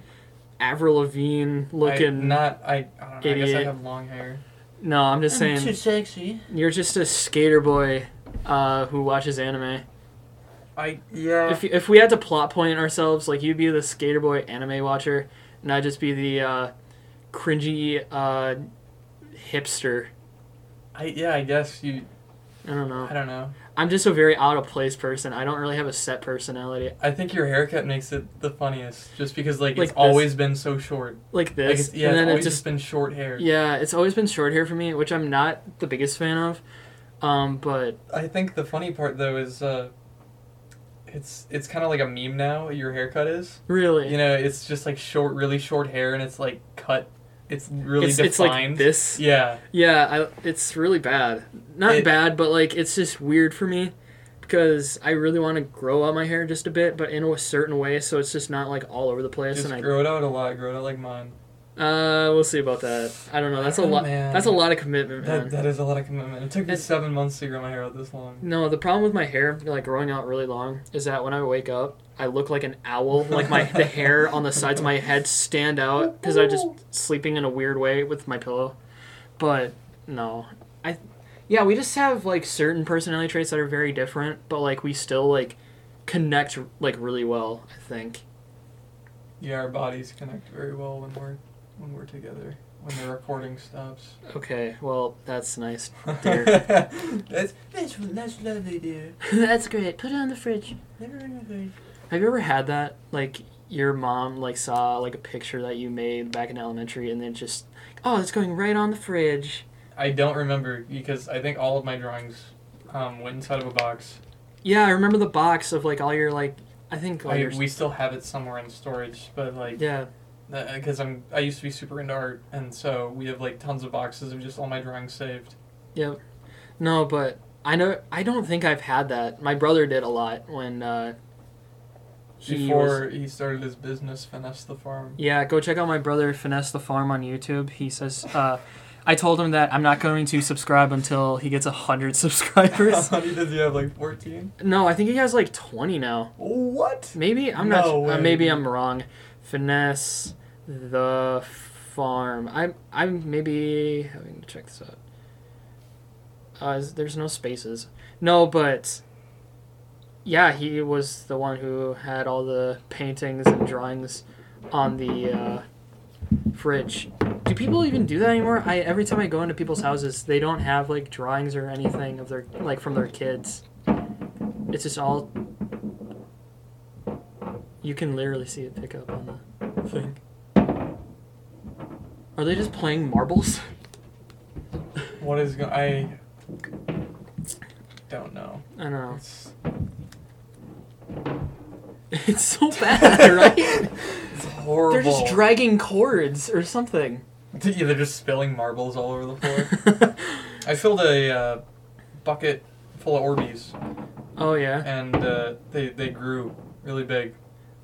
Avril Lavigne I, looking. not. I. I don't know. I guess I idiot. have long hair. no, I'm just I'm too saying, sexy. you're just a skater boy uh, who watches anime. I yeah. If, if we had to plot point ourselves, like you'd be the skater boy anime watcher, and I'd just be the uh, cringy uh, hipster. I yeah. I guess you. I don't know. I don't know. I'm just a very out of place person. I don't really have a set personality. I think your haircut makes it the funniest, just because like, Like it's this. always been so short. Like Like this, it's, yeah, and it's then it always just just been short hair. Yeah, it's always been short hair for me, which I'm not the biggest fan of. Um, but I think the funny part though is uh, it's it's kind of like a meme now. Your haircut is. Really? You know, it's just like short, really short hair, and it's like cut. It's really it's, it's like defined. this. Yeah. Yeah, I, it's really bad. Not It- bad, but like it's just weird for me because I really want to grow out my hair just a bit, but in a certain way, so it's just not like all over the place. Just and I, grow it out a lot. Grow it out like mine. Uh, we'll see about that. I don't know. That's a Oh, lot. man. That's a lot of commitment, man. That, that is a lot of commitment. It took me It- seven months to grow my hair out this long. No, the problem with my hair, like growing out really long, is that when I wake up, I look like an owl. Like my the hair on the sides of my head stand out because I'm just sleeping in a weird way with my pillow. But no, I, yeah, we just have like certain personality traits that are very different, but like we still like connect like really well. I think. Yeah, our bodies connect very well when we're when we're together. When the recording stops. Okay, well that's nice, dear. That's That's, that's lovely, dear. that's great. Put it on the fridge. Never in a good. Have you ever had that? Like your mom like saw like a picture that you made back in elementary and then just oh it's going right on the fridge. I don't remember because I think all of my drawings um, went inside of a box. Yeah, I remember the box of like all your like I think I, your we still have it somewhere in storage, but like yeah because I'm I used to be super into art, and so we have like tons of boxes of just all my drawings saved. yep no but I know I don't think I've had that. My brother did a lot when uh, he Before was he started his business, finesse the farm. yeah go check out my brother finesse the farm on YouTube. He says uh, I told him that I'm not going to subscribe until he gets a hundred How subscribers. many does he have? Like fourteen? no, I think he has like twenty now. What? Maybe I'm No not. Uh, maybe I'm wrong. Finesse the farm. I'm. I'm maybe having to check this out. Uh, there's no spaces. No, but yeah, he was the one who had all the paintings and drawings on the uh, fridge. Do people even do that anymore? I every time I go into people's houses, they don't have like drawings or anything of their like from their kids. It's just all you can literally see it pick up on the thing. Are they just playing marbles? What is going? I don't know. I don't know. It's, It's so bad, right? it's horrible. They're just dragging cords or something. yeah, they're just spilling marbles all over the floor. I filled a uh, bucket full of Orbeez, oh yeah. and uh, they they grew really big.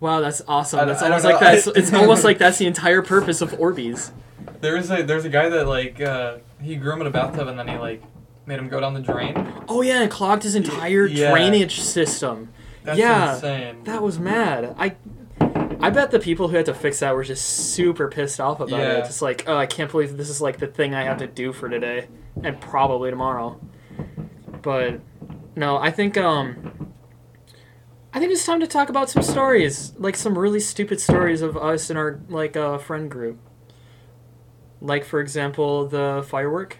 Wow, that's awesome. That's almost like that's it's almost like that's the entire purpose of Orbeez. There's a there's a guy that like uh, he grew him in a bathtub and then he like made him go down the drain. Oh yeah, it clogged his entire Yeah. drainage system. That's Yeah, insane. That was mad. I I bet the people who had to fix that were just super pissed off about Yeah. it. Just like, oh, I can't believe this is like the thing I have to do for today and probably tomorrow. But no, I think um I think it's time to talk about some stories, like some really stupid stories of us and our like uh, friend group. Like for example, the firework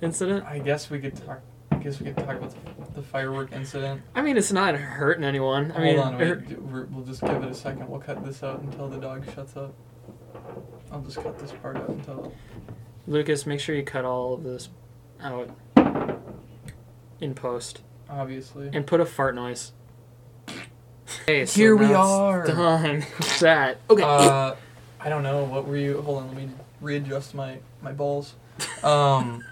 incident. I guess we could talk. I guess we could talk about the, the firework incident. I mean, it's not hurting anyone. I Hold mean, on, wait. We'll just give it a second. We'll cut this out until the dog shuts up. I'll just cut this part out until. Lucas, make sure you cut all of this out in post Obviously. and put a fart noise. Okay, so Here we are. Done with that. Okay. Uh, I don't know. What were you? Hold on. Let me readjust my my balls. Um.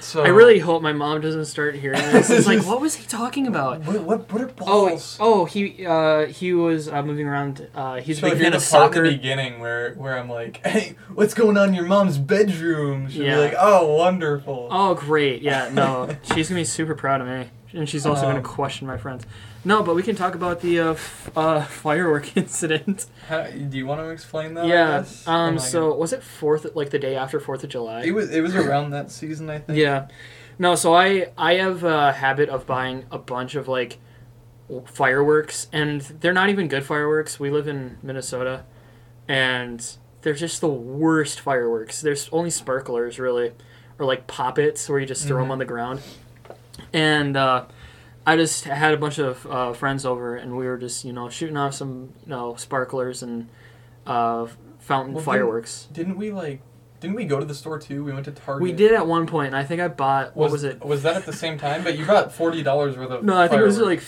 So I really hope my mom doesn't start hearing this. It's like, what was he talking about? What what, what are Oh, balls? oh, oh, he uh, he was uh, moving around. Uh, he's a so big if you're fan the of in soccer. the beginning where where I'm like, hey, what's going on in your mom's bedroom? She'll Yeah. be like, oh, wonderful. Oh, great! Yeah, no, she's gonna be super proud of me, and she's also gonna Um, question my friends. No, but we can talk about the uh, f- uh, firework incident. How, do you want to explain that? Yeah. guess? Or am Um. So was it fourth, like the day after Fourth of July? it was it was around that season, I think. Yeah. No, so I I have a habit of buying a bunch of like fireworks and they're not even good fireworks. We live in Minnesota and they're just the worst fireworks. There's only sparklers really or like poppets where you just throw them Mhm. on the ground. And uh I just had a bunch of uh, friends over, and we were just, you know, shooting off some, you know, sparklers and uh, fountain Well, didn't- fireworks. Didn't we like? Didn't we go to the store too? We went to Target. We did at one point, and I think I bought what was, it? Was that at the same time? But you got forty dollars worth of. No, I think it was like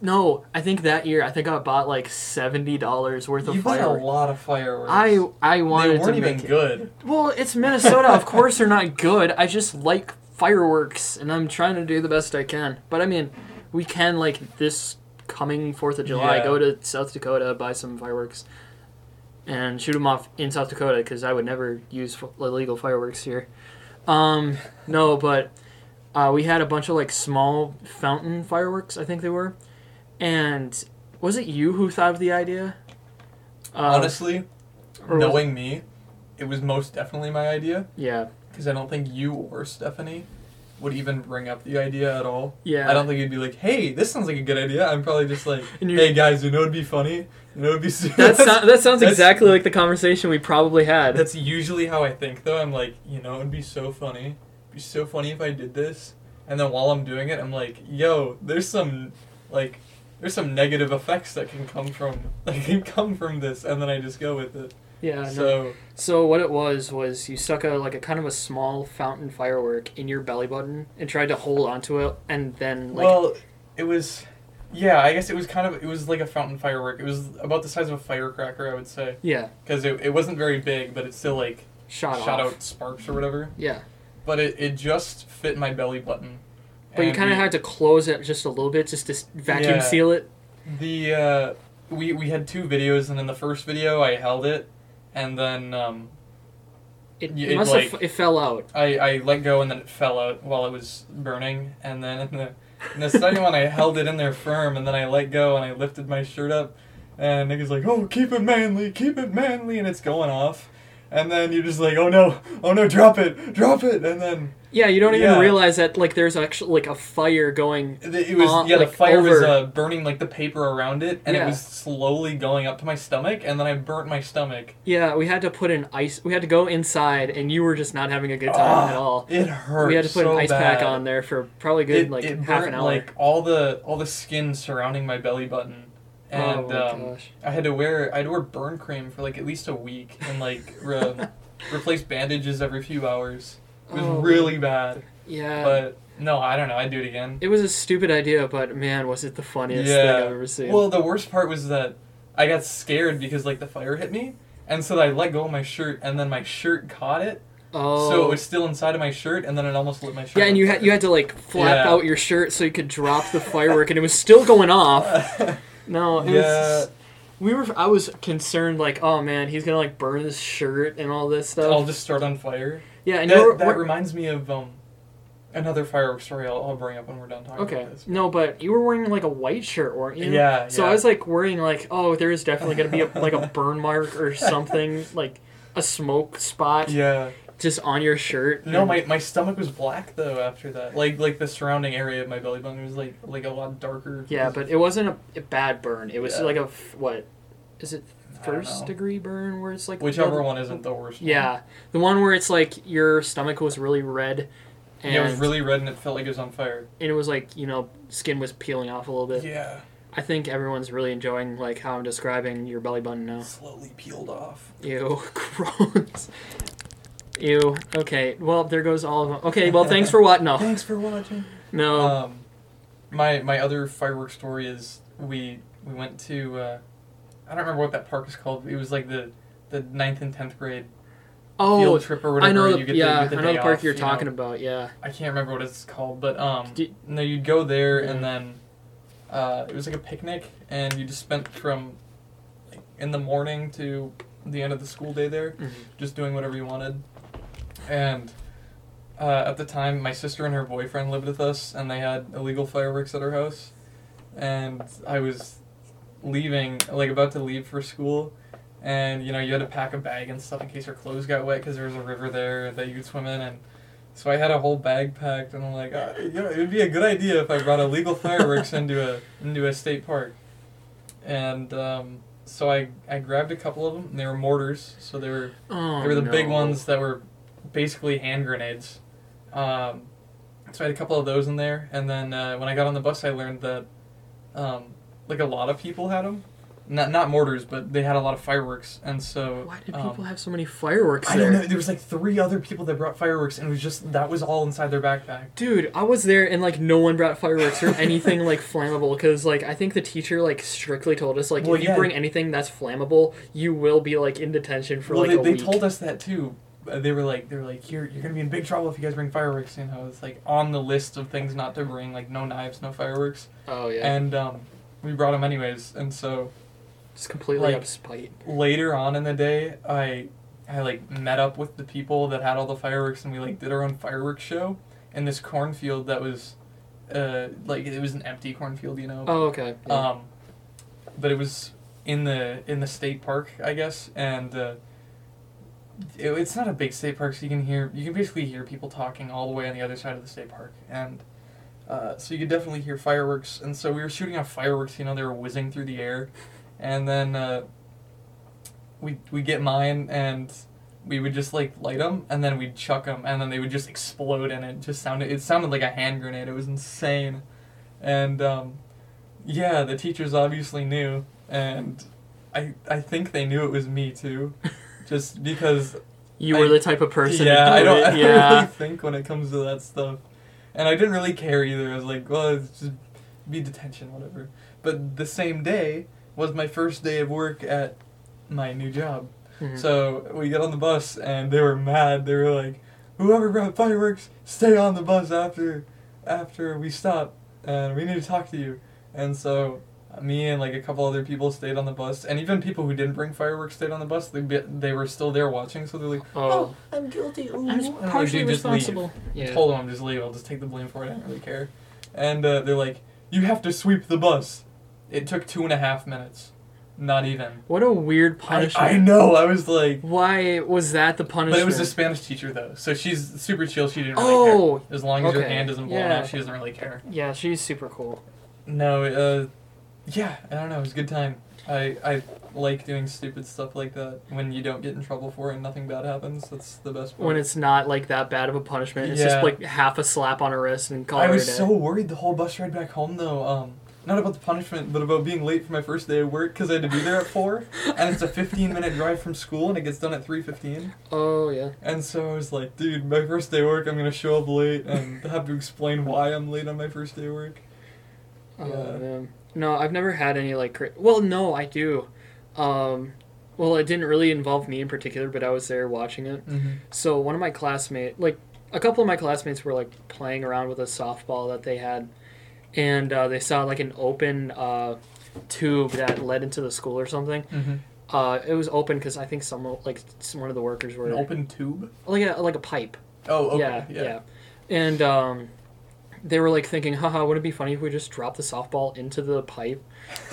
no, I think that year I think I bought like seventy dollars worth of You bought a fireworks. lot of fireworks. I I they wanted weren't to even it. good. Well, it's Minnesota. of course they're not good. I just like fireworks, and I'm trying to do the best I can. But I mean, we can like this coming Fourth of July Yeah. go to South Dakota buy some fireworks, and shoot them off in South Dakota because I would never use f- illegal fireworks here. Um, no, but uh, we had a bunch of like small fountain fireworks. I think they were, and was it you who thought of the idea? Uh, Honestly, or was- knowing me, it was most definitely my idea yeah, because I don't think you or Stephanie would even bring up the idea at all. yeah. I don't think you'd be like, "Hey, this sounds like a good idea." I'm probably just like, "Hey guys, you know it'd be funny. You know it'd be." That, so- that sounds exactly like the conversation we probably had. That's usually how I think, though. I'm like, you know, it'd be so funny. It'd be so funny if I did this. And then while I'm doing it, I'm like, yo, there's some, like, there's some negative effects that can come from that can come from this, and then I just go with it. Yeah. no. so So what it was was you stuck a like a kind of a small fountain firework in your belly button and tried to hold onto it, and then like well, it was, yeah, I guess it was kind of it was like a fountain firework. It was about the size of a firecracker, I would say, yeah, because it, it wasn't very big, but it still like shot, shot out sparks or whatever. Yeah, But it, it just fit my belly button. but you kind of had to close it just a little bit just to vacuum Yeah. seal it. The uh, we we had two videos, and in the first video I held it, and then um, It, it it, must like- have it fell out. I I let go, and then it fell out while it was burning, and then in the in the second one I held it in there firm, and then I let go, and I lifted my shirt up, and niggas like, oh, keep it manly, keep it manly, and it's going off. And then you're just like, oh no, oh no, drop it, drop it, and then Yeah, you don't even Yeah. realize that like there's actually like a fire going. It was Uh, yeah. like, the fire was over- uh, burning like the paper around it, and Yeah. it was slowly going up to my stomach, and then I burnt my stomach. Yeah, we had to put an ice. We had to go inside, and you were just not having a good time Ah, at all. It hurt. We had to put so an ice pack bad. on there for probably good It, like it half burnt an hour. like all the all the skin surrounding my belly button, and oh my um, gosh. I had to wear I had to wear burn cream for like at least a week, and like re- replace bandages every few hours. It was Oh. really bad, Yeah. but no, I don't know. I'd do it again. It was a stupid idea, but man, was it the funniest Yeah. thing I've ever seen. Well, the worst part was that I got scared because like the fire hit me, and so I let go of my shirt, and then my shirt caught it, oh. so it oh. was still inside of my shirt, and then it almost lit my shirt. yeah, and you had you had to like flap Yeah. out your shirt so you could drop the firework, and it was still going off. No, it yeah, was. We were. I was concerned, like, oh man, he's gonna like burn his shirt and all this stuff. I'll just start on fire. Yeah, and that, that reminds me of um another fireworks story. I'll, I'll bring up when we're done talking okay. about this. No, but you were wearing like a white shirt, weren't you? Yeah, So yeah. I was like worrying, like, oh, there is definitely gonna be a, like a burn mark or something, like a smoke spot Yeah. just on your shirt. No, my, my stomach was black though after that. Like like the surrounding area of my belly button was like like a lot darker. Yeah, but it wasn't a, a bad burn. It was Yeah. like a what is it first degree burn where it's like whichever the- one isn't the worst. one. Yeah, the one where it's like your stomach was really red, and yeah, it was really red and it felt like it was on fire. and it was like you know skin was peeling off a little bit. Yeah, I think everyone's really enjoying like how I'm describing your belly button now. slowly peeled off. Ew, gross. Ew. Okay. Well, there goes all of them. Okay. Well, thanks for what? No. Thanks for watching. No. Um, my my other fireworks story is we we went to uh, I don't remember what that park is called. It was like the the ninth and tenth grade oh, field trip or whatever. I know. you The, yeah, the, you get I know the park off, you're you talking know. about. Yeah. I can't remember what it's called, but um, Did- no, you'd go there Yeah. and then uh, it was like a picnic, and you just spent from like in the morning to the end of the school day there, Mhm. just doing whatever you wanted. And uh, at the time, my sister and her boyfriend lived with us, and they had illegal fireworks at our house. And I was leaving, like about to leave for school, and you know you had to pack a bag and stuff in case your clothes got wet because there was a river there that you could swim in, and so I had a whole bag packed, and I'm like, uh, you know, it would be a good idea if I brought illegal fireworks into a into a state park. And um, so I I grabbed a couple of them. And they were mortars, so they were Oh, they were the big ones that were basically hand grenades. Um, so I had a couple of those in there, and then uh, when I got on the bus, I learned that um, like a lot of people had them. not not mortars, but they had a lot of fireworks, and so. Why did um, people have so many fireworks There? I don't know. There was like three other people that brought fireworks, and it was just that was all inside their backpack. Dude, I was there and like no one brought fireworks or anything like flammable because like I think the teacher like strictly told us like Well, if you bring anything that's flammable, you will be like in detention for well, like they, they told us that too. Uh, They were like, they were like, you're you're gonna be in big trouble if you guys bring fireworks. You know, it's like on the list of things not to bring, like no knives, no fireworks, oh yeah, and um, we brought them anyways. And so just completely like- out of spite. later on in the day, I I like met up with the people that had all the fireworks, and we like did our own fireworks show in this cornfield that was, uh, like it was an empty cornfield, you know. Oh okay. Yeah. Um, but it was in the in the state park, I guess, and uh, it, it's not a big state park, so you can hear you can basically hear people talking all the way on the other side of the state park, and uh, so you could definitely hear fireworks. And so we were shooting off fireworks, you know, they were whizzing through the air, and then uh, we we get mine and. We would just like light them, and then we'd chuck them, and then they would just explode, and it just sounded. It sounded like a hand grenade. It was insane, and um, yeah, the teachers obviously knew, and I I think they knew it was me too, just because. you were I- the type of person. yeah, to I do don't. I don't yeah. really think when it comes to that stuff, and I didn't really care either. I was like, well, it's just be detention, whatever. But the same day was my first day of work at my new job. Mhm. So we get on the bus and they were mad. They were like, "Whoever brought fireworks, stay on the bus after, after we stop, and we need to talk to you." And so me and like a couple other people stayed on the bus, and even people who didn't bring fireworks stayed on the bus. They they were still there watching, so they're like, oh, I'm guilty. Ooh. I'm like, partially dude, just leave. responsible. Yeah. told them I'm just leave. I'll just take the blame for it. I don't really care. And uh, they're like, "You have to sweep the bus." It took two and a half minutes. Not even. What a weird punishment. I know. I was like, Why was that the punishment? but it was a Spanish teacher though, so she's super chill. She didn't really Oh, care. As long as your hand isn't blown Yeah. out, she doesn't really care. yeah, she's super cool. No, uh, yeah, I don't know. It was a good time. I I like doing stupid stuff like that when you don't get in trouble for it and nothing bad happens. That's the best part. When it's not like that bad of a punishment, it's Yeah. just like half a slap on a wrist and call I it was so worried the whole bus ride back home though. Um, not about the punishment, but about being late for my first day of work because I had to be there at four, and it's a 15 minute drive from school, and it gets done at 3:15. Oh yeah. And so I was like, dude, my first day of work, I'm gonna show up late and have to explain why I'm late on my first day of work. Oh Yeah. man. No, I've never had any like. Cra- well, no, I do. Um, well, it didn't really involve me in particular, but I was there watching it. Mm-hmm. So one of my classmates, like a couple of my classmates, were like playing around with a softball that they had, and uh, they saw like an open uh, tube that led into the school or something. Mm-hmm. Uh, it was open because I think some like some, one of the workers were An open tube. like a like a pipe. Oh, okay. yeah, yeah, And um, they were like thinking, haha, wouldn't it be funny if we just dropped the softball into the pipe?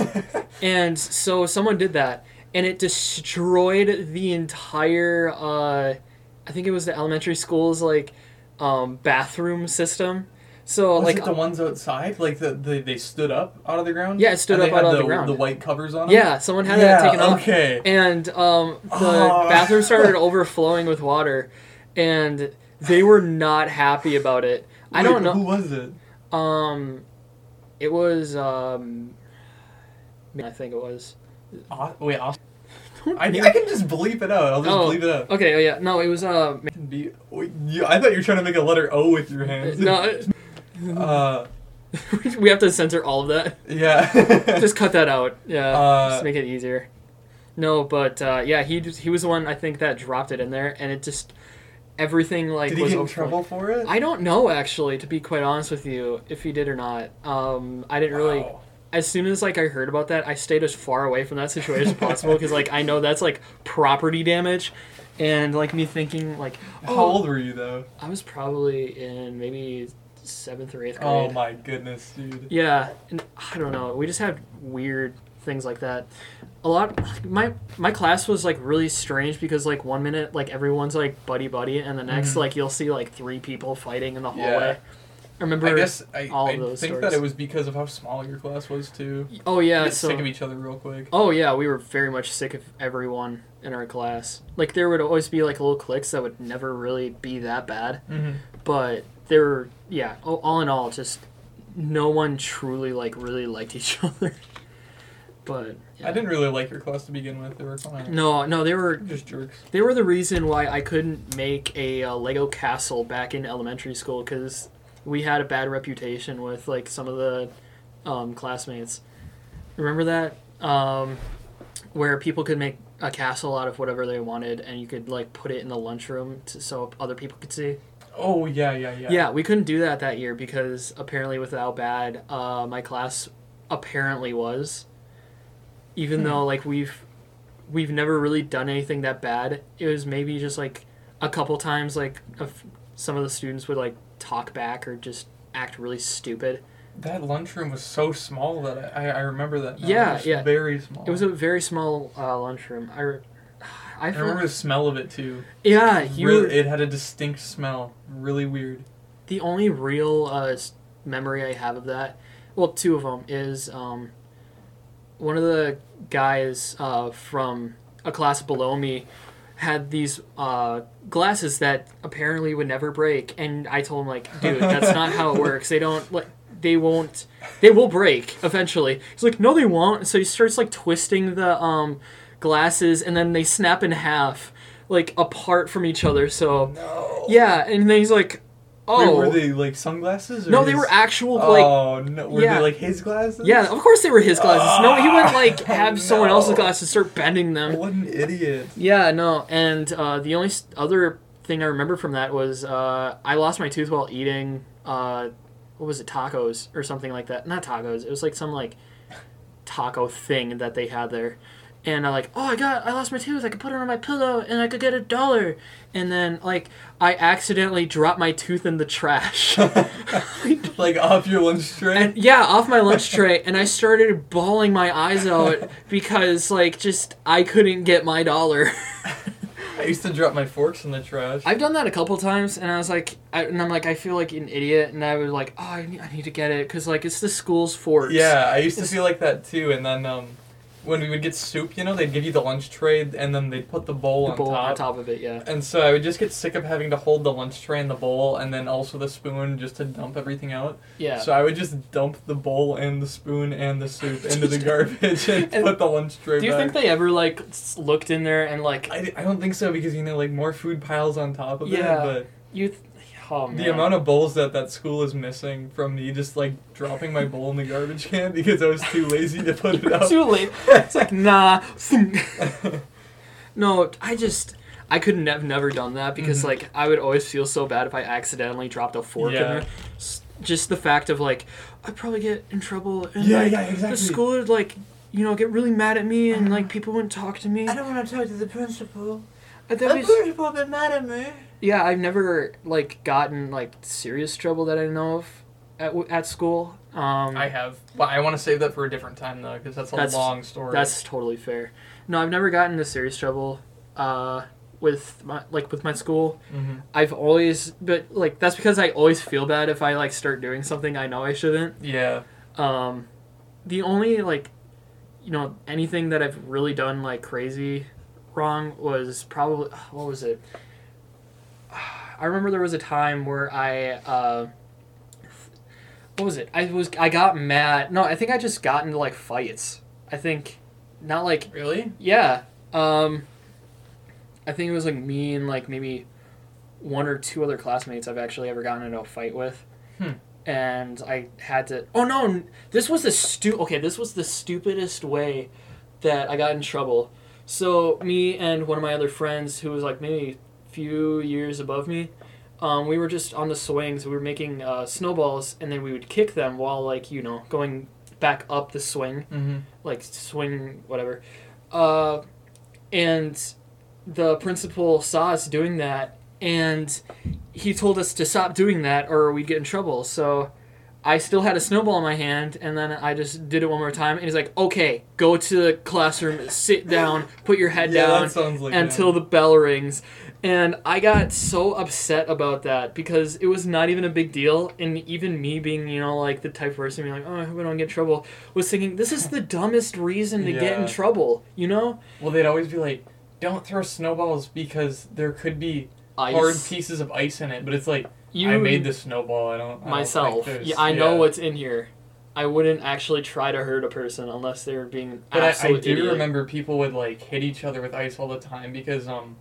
and so someone did that, and it destroyed the entire. Uh, I think it was the elementary school's like um, bathroom system. So Was like it the ones outside? Like the, the they stood up out of the ground? Yeah, it stood up out of the the, ground. The white covers on them? yeah, someone had yeah, that taken off. okay. and um, the Oh. bathroom started overflowing with water, and they were not happy about it. I don't know. Who was it? Um, it was um, I think it was. Au- wait, Aus- I, I can just bleep it out. I'll just Oh. bleep it out. Okay, oh yeah, no, it was uh, Be, wait, you, I thought you were trying to make a letter O with your hands. no, Uh, we have to censor all of that. yeah. Just cut that out. Yeah, Uh, just make it easier. No, but uh, yeah, he just, he was the one I think that dropped it in there, and it just everything like Did he was get in trouble for it? I don't know actually, to be quite honest with you, if he did or not. Um, I didn't really. As soon as like I heard about that, I stayed as far away from that situation as possible because like I know that's like property damage, and like me thinking like, How oh, old were you though? I was probably in maybe seventh or eighth grade. Oh my goodness, dude. Yeah, and I don't know. We just had weird things like that. A lot. My my class was like really strange because like one minute like everyone's like buddy buddy, and the next Mhm. like you'll see like three people fighting in the Yeah. hallway. I remember. I guess I, all I of those think stories. that it was because of how small your class was too. Oh You yeah. get So. sick of each other real quick. Oh yeah, we were very much sick of everyone in our class. Like there would always be like little cliques that would never really be that bad, Mm-hmm. but there were yeah. All, all in all, just no one truly like really liked each other. But I didn't really like your class to begin with. They were kind of No, no, they were just jerks. they were the reason why I couldn't make a uh, Lego castle back in elementary school because we had a bad reputation with like some of the um, classmates. Remember that? Um, where people could make a castle out of whatever they wanted, and you could like put it in the lunchroom to, so other people could see. Oh yeah, yeah, yeah. Yeah. we couldn't do that that year because apparently with how bad uh, my class apparently was, even Hmm. though like we've we've never really done anything that bad. It was maybe just like a couple times like some of the students would like talk back or just act really stupid. That lunchroom was so small that I, I remember that. now. Yeah, it was yeah. Very small. It was a very small uh, lunchroom. I, re- I, I remember the smell of it too. yeah, you Really- were it had a distinct smell. Really weird. the only real uh, memory I have of that, well, two of them is um, one of the guys uh, from a class below me had these uh, glasses that apparently would never break, and I told him like, dude, that's not how it works. They don't like. They won't. They will break eventually. He's like, no, they won't. So he starts like twisting the um, glasses, and then they snap in half, like apart from each other. So No. yeah, and then he's like, oh, Wait, were they like sunglasses? Or no, they his- were actual like. Oh no! Were Yeah. they like his glasses? Yeah, of course they were his glasses. No, he wouldn't like Oh, have someone else's glasses start bending them. What an idiot! Yeah, no. And uh, the only other thing I remember from that was uh, I lost my tooth while eating uh, what was it, tacos or something like that. Not tacos. It was like some like taco thing that they had there. And I like, oh, I got, I lost my tooth. I could put it on my pillow, and I could get a dollar. And then like, I accidentally dropped my tooth in the trash. Like off your lunch tray. and yeah, off my lunch tray, and I started bawling my eyes out because like just I couldn't get my dollar. I used to drop my forks in the trash. I've done that a couple times, and I was like, I, and I'm like, I feel like an idiot, and I was like, oh, I need, I need to get it because like it's the school's forks. yeah, I used to feel like that too. And then um, when we would get soup, you know, they'd give you the lunch tray, and then they'd put the bowl, the on, bowl top. on top of it. Yeah. And so I would just get sick of having to hold the lunch tray and the bowl, and then also the spoon just to dump everything out. Yeah. So I would just dump the bowl and the spoon and the soup into the garbage and, And put the lunch tray Do you back. think they ever like looked in there and like I, I don't think so because you know like more food piles on top of Yeah. it, but you? Th- oh man. the amount of bowls that that school is missing from me just like dropping my bowl in the garbage can because I was too lazy to put it out. too late. It's like nah. no, I just I couldn't have never done that because Mhm. like I would always feel so bad if I accidentally dropped a fork in there. S- Just the fact of like I'd probably get in trouble and Yeah, like, yeah, exactly. the school would like you know get really mad at me and like people wouldn't talk to me. I don't want to talk to the principal. The that'd be s- principal been mad at me. Yeah, I've never like gotten like serious trouble that I know of at at school. Um, I have, but I want to save that for a different time though because that's a That's- long story. That's totally fair. No, I've never gotten into serious trouble uh, with my like with my school. hmm I've always, but like that's because I always feel bad if I like start doing something I know I shouldn't. Yeah. Um, the only like, you know, anything that I've really done like crazy wrong was probably what was it? I remember there was a time where I. Uh, what was it? I was I got mad. No, I think I just got into like fights. I think, not like Really? yeah. Um I think it was like me and like maybe one or two other classmates I've actually ever gotten into a fight with. Hmm. And I had to Oh no, this was the stu Okay, this was the stupidest way that I got in trouble. So me and one of my other friends who was like maybe few years above me, um, we were just on the swings. We were making uh, snowballs, and then we would kick them while like you know going back up the swing Mm-hmm. like swing whatever uh, and the principal saw us doing that and he told us to stop doing that or we'd get in trouble so i still had a snowball in my hand and then i just did it one more time and he's like okay go to the classroom sit down put your head yeah, down like until him. the bell rings. And I got so upset about that because it was not even a big deal. And even me being, you know, like the type of person being like, oh, I hope I don't get in trouble, was thinking, this is the dumbest reason to get in trouble, you know? Well, they'd always be like, "Don't throw snowballs because there could be Ice. hard pieces of ice in it." But it's like, You, I made the snowball. I don't. I don't myself. Yeah, I know yeah. what's in here. I wouldn't actually try to hurt a person unless they were being But I, I do idiot. remember people would like hit each other with ice all the time because um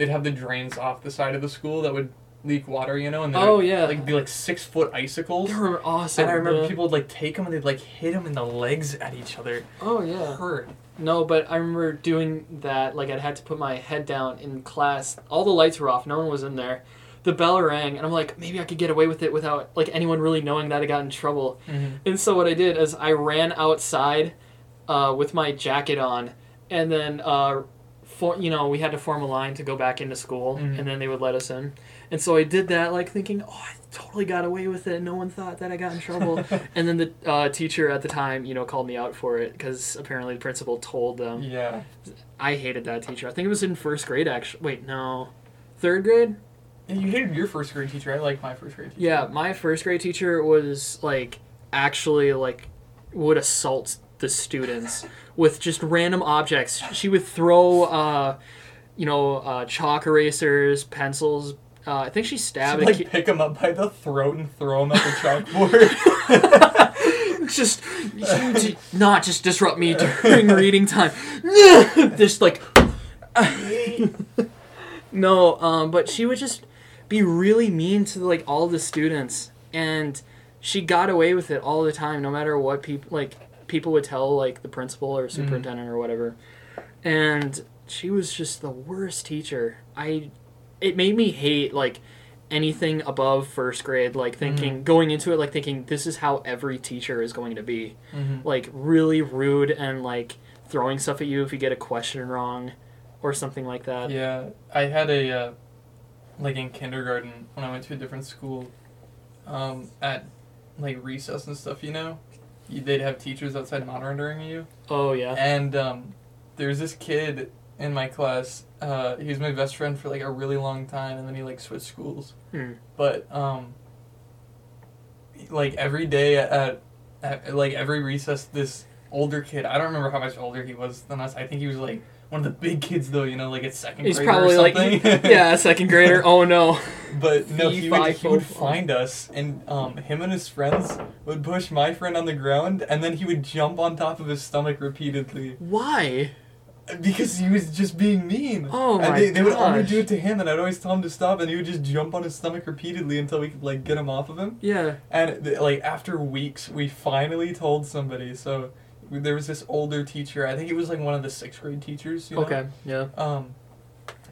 they'd have the drains off the side of the school that would leak water, you know, and then Oh it'd, yeah, like be like six foot icicles. they were awesome. And I remember people would like take them and they'd like hit them in the legs at each other. Oh yeah. Hurt. No, but I remember doing that. Like I had to put my head down in class. All the lights were off. No one was in there. The bell rang, and I'm like, maybe I could get away with it without like anyone really knowing that I got in trouble. Mm-hmm. And so what I did is I ran outside uh, with my jacket on, and then uh, for you know we had to form a line to go back into school, Mhm. and then they would let us in. And so I did that, like thinking, oh, I totally got away with it. No one thought that I got in trouble. and then the uh, teacher at the time, you know, called me out for it because apparently the principal told them. Yeah. I hated that teacher. I think it was in first grade. Actually, wait, no, third grade. Yeah, You hated your first grade teacher. I like my first grade teacher. Yeah, my first grade teacher was like actually like would assault the students with just random objects. She would throw uh you know, uh, chalk erasers, pencils. Uh, I think she stabbed She'd, like kid. pick them up by the throat and throw them at the chalkboard. just she not just disrupt me during reading time. just like no, um, but she would just be really mean to like all the students, and she got away with it all the time, no matter what people like people would tell like the principal or superintendent or whatever, and she was just the worst teacher. I, it made me hate like anything above first grade like thinking going into it like thinking this is how every teacher is going to be Mhm. like really rude and like throwing stuff at you if you get a question wrong or something like that Yeah, I had a uh, like in kindergarten when I went to a different school. Um, at like recess and stuff, you know, they'd have teachers outside monitoring you, oh yeah and um, there's this kid in my class. Uh, he was my best friend for like a really long time, and then he like switched schools. Hmm. But um, like every day at, at like every recess, this older kid. I don't remember how much older he was than us. I think he was like one of the big kids though. You know, like at second he's grade probably or like something. yeah second grader oh no But no, he would, he would find us, and um, him and his friends would push my friend on the ground, and then he would jump on top of his stomach repeatedly why because he was just being mean. Oh and my they, they would only do it to him, and I'd always tell him to stop, and he would just jump on his stomach repeatedly until we could like get him off of him. yeah And like after weeks, we finally told somebody. So there was this older teacher. I think he was like one of the sixth grade teachers. You know? okay yeah um,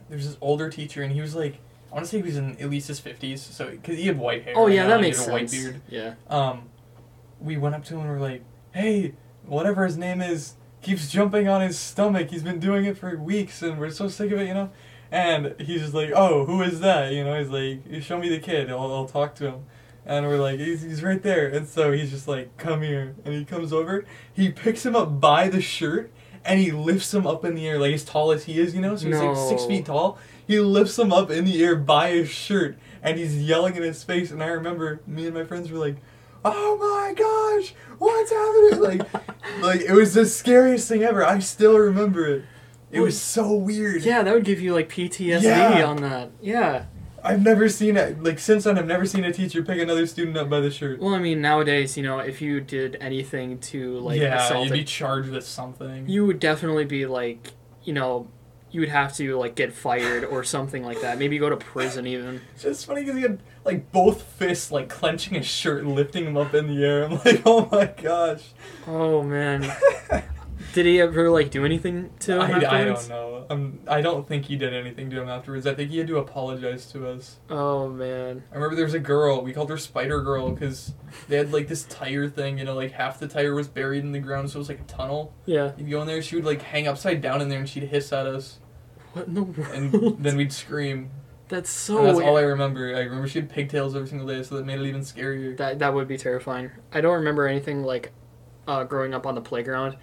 was this older teacher, and he was like, I want to say he was in at least his fifties, so because he had white hair. oh you yeah know, that and he makes had a white beard. yeah Um, we went up to him and we're like, "Hey, whatever his name is, keeps jumping on his stomach. He's been doing it for weeks, and we're so sick of it, you know." And he's just like, "Oh, who is that?" You know, he's like, "Show me the kid. I'll, I'll talk to him." And we're like, he's, he's right there. And so he's just like, come here. And he comes over. He picks him up by the shirt and he lifts him up in the air, like as tall as he is, you know? So he's like six feet tall. He lifts him up in the air by his shirt and he's yelling in his face. And I remember me and my friends were like, oh my gosh, what's happening? Like, like it was the scariest thing ever. I still remember it. It was so weird. yeah that would give you like ptsd Yeah. on that yeah I've never seen it. Like, since then, I've never seen a teacher pick another student up by the shirt. well i mean nowadays you know if you did anything to like yeah, assault you'd be charged with something. you would definitely be like, you know, you would have to like get fired or something like that. Maybe go to prison even. It's just funny because he had like both fists like clenching his shirt, and lifting him up in the air. I'm like, oh my gosh. Oh man. Did he ever like do anything to him I, I don't know. Um, I don't think he did anything to him afterwards. I think he had to apologize to us. Oh man. I remember there was a girl. We called her Spider Girl because they had like this tire thing. You know, like half the tire was buried in the ground, so it was like a tunnel. Yeah. You'd go in there. She would like hang upside down in there, and she'd hiss at us, What in the world? and then we'd scream. that's so and that's weird. all I remember. I remember she had pigtails every single day, so that made it even scarier. That that would be terrifying. I don't remember anything like uh, growing up on the playground.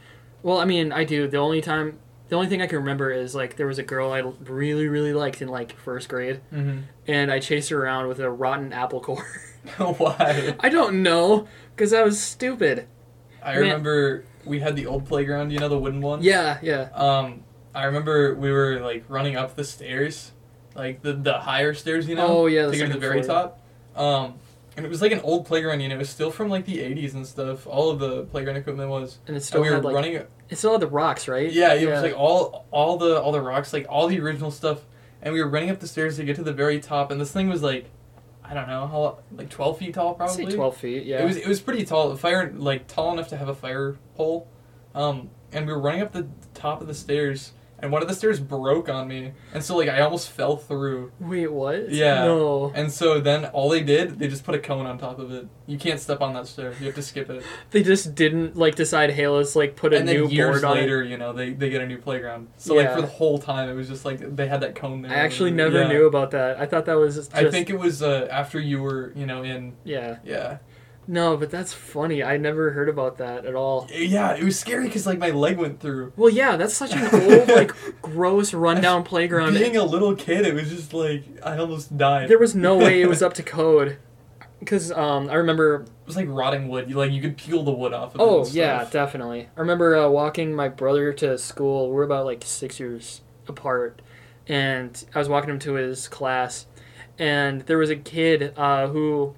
Well, I mean, I do. The only time, the only thing I can remember is like there was a girl I really really liked in like first grade, Mm-hmm. and I chased her around with a rotten apple core. Why? I don't know, cause I was stupid. I Man. remember we had the old playground, you know, the wooden one. Yeah, yeah. Um, I remember we were like running up the stairs, like the the higher stairs, you know, Oh yeah, to get to the very floor. top. Um, and it was like an old playground. You know, it was still from like the '80s and stuff. All of the playground equipment was. And it And still we were like running. It still had the rocks, right? Yeah, it was like all all the all the rocks, like all the original stuff. And we were running up the stairs to get to the very top, and this thing was like, I don't know how like 12 feet tall, I'd probably. say twelve feet. Yeah. It was it was pretty tall. Fire like tall enough to have a fire pole. Um, and we were running up the top of the stairs, and one of the stairs broke on me, and so like I almost fell through. Wait, what? Yeah. No. And so then all they did, they just put a cone on top of it. You can't step on that stair. You have to skip it. They just didn't like decide. Hey, let's like put a and new then years board on it. later, you know, they, they get a new playground. So like for the whole time, it was just like they had that cone there. I actually never Yeah. knew about that. I thought that was just. I think it was uh, after you were, you know, in Yeah. yeah, No, but that's funny. I never heard about that at all. yeah. It was scary because like my leg went through. Well, yeah, that's such an old, like, gross, rundown playground. Being a little kid, it was just like I almost died. There was no way it was up to code. Because um, I remember. It was like rotting wood. You like you could peel the wood off. of it Oh, and yeah, definitely. I remember uh, walking my brother to school. We're about like six years apart. And I was walking him to his class. And there was a kid uh, who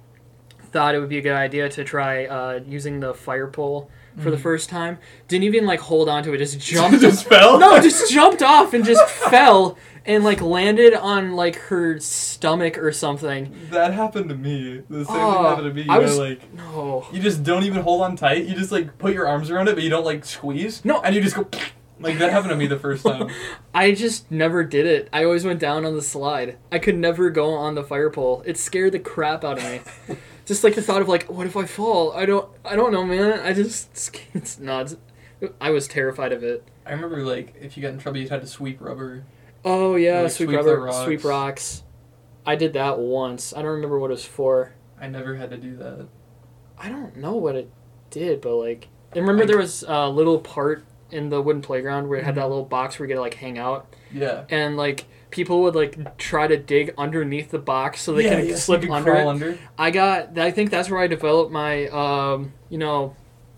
thought it would be a good idea to try uh, using the fire pole for the first time. Didn't even like hold on to it, just jumped. just fell. no, just jumped off and just fell and like landed on like her stomach or something. that happened to me. The same Oh, thing happened to me. You I was- like No. you just don't even hold on tight. You just like put your arms around it, but you don't like squeeze. No. and you just go. Like that happened to me the first time. I just never did it. I always went down on the slide. I could never go on the fire pole. It scared the crap out of me. Just like the thought of like, what if I fall? I don't. I don't know, man. I just. It's not. I was terrified of it. I remember like if you got in trouble, you had to sweep rubber. Oh yeah, Like, sweep, sweep rubber, rocks. sweep rocks. I did that once. I don't remember what it was for. I never had to do that. I don't know what it did, but like, I remember there was a little part in the wooden playground where it had that mm-hmm. little box where you get to like hang out, Yeah. and like people would like try to dig underneath the box so they yeah, can yeah, slip you could under crawl it. under. I got. I think that's where I developed my, um, you know,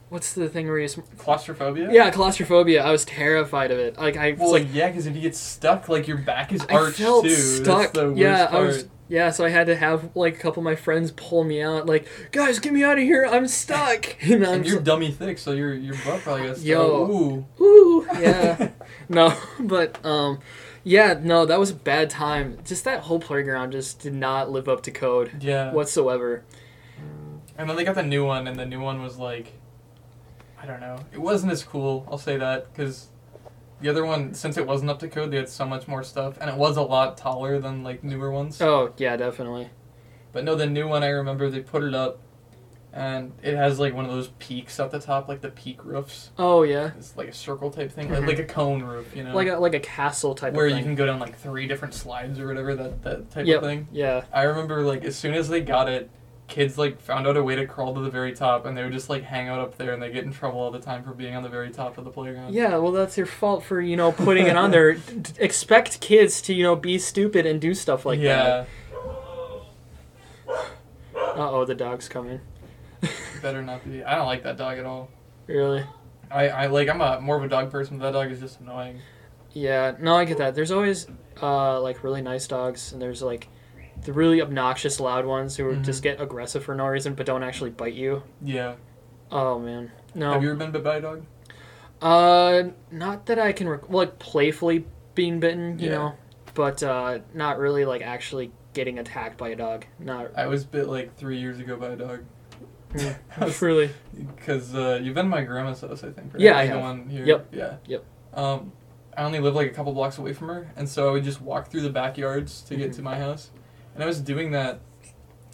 what's the thing where you? s- Claustrophobia. Yeah, claustrophobia. I was terrified of it. Like I was Well, like, yeah, because if you get stuck, like your back is arched I arched felt too. stuck. That's the worst yeah, I was. Yeah, so I had to have like a couple of my friends pull me out. Like, guys, get me out of here! I'm stuck. And I'm And you're so- dummy thick, so your your butt probably got stuck. Yo. Ooh. Ooh, yeah. no, but um, yeah, no, that was a bad time. Just that whole playground just did not live up to code Yeah. whatsoever. And then they got the new one, and the new one was like, I don't know. It wasn't as cool. I'll say that because the other one, since it wasn't up to code, they had so much more stuff, and it was a lot taller than like newer ones. Oh yeah, definitely. But no, the new one I remember they put it up, and it has like one of those peaks at the top, like the peak roofs. Oh yeah, It's like a circle type thing, like, like a cone roof, you know, like a like a castle type where you can go down like three different slides or whatever that that type Yep. of thing. Yeah. I remember like as soon as they got it, kids like found out a way to crawl to the very top, and they would just like hang out up there, and they get in trouble all the time for being on the very top of the playground. Yeah, well, that's your fault for you know putting it on there. D- d- Expect kids to you know be stupid and do stuff like yeah, that. Uh oh, the dog's coming. better not be. I don't like that dog at all. Really? I, I like I'm a more of a dog person, but that dog is just annoying. Yeah. No, I get that. There's always uh like really nice dogs, and there's like the really obnoxious loud ones who Mhm. just get aggressive for no reason but don't actually bite you. Yeah. Oh man, no. Have you ever been bit by a dog? Uh, not that I can rec- like playfully being bitten, you Yeah. know, but uh, not really like actually getting attacked by a dog. Not I was bit like three years ago by a dog. Mm, really. Because uh, you've been to my grandma's house, I think. Right? Yeah, I The have. one here. Yep. Yeah. Yep. Um, I only live like a couple blocks away from her, and so I would just walk through the backyards to get Mhm. to my house, and I was doing that,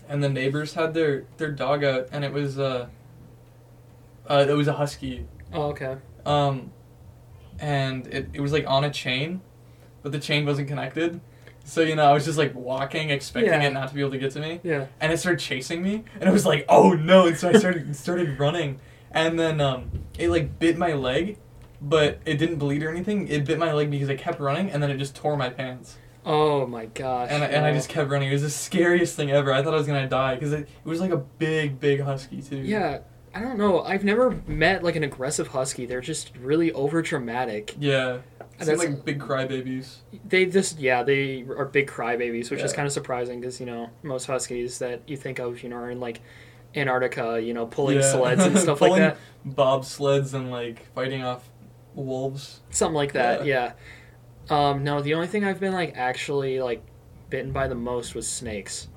and the neighbors had their their dog out, and it was uh, uh it was a husky, Oh, okay. um, and it it was like on a chain, but the chain wasn't connected. So you know, I was just like walking, expecting Yeah. it not to be able to get to me, Yeah. and it started chasing me, and I was like, "Oh no!" And so I started started running, and then um, it like bit my leg, but it didn't bleed or anything. It bit my leg because I kept running, and then it just tore my pants, Oh my gosh. and I, and I just kept running. It was the scariest thing ever. I thought I was gonna die because it, it was like a big, big husky too. Yeah. I don't know. I've never met like an aggressive husky. They're just really over dramatic. Yeah. Seem That's- like big crybabies. They just yeah they are big crybabies, which is kind of surprising because you know most huskies that you think of you know are in like Antarctica, you know pulling Yeah. sleds and stuff like that, Bobsleds and like fighting off wolves. something like that. Yeah. Um, no, the only thing I've been like actually like bitten by the most was snakes.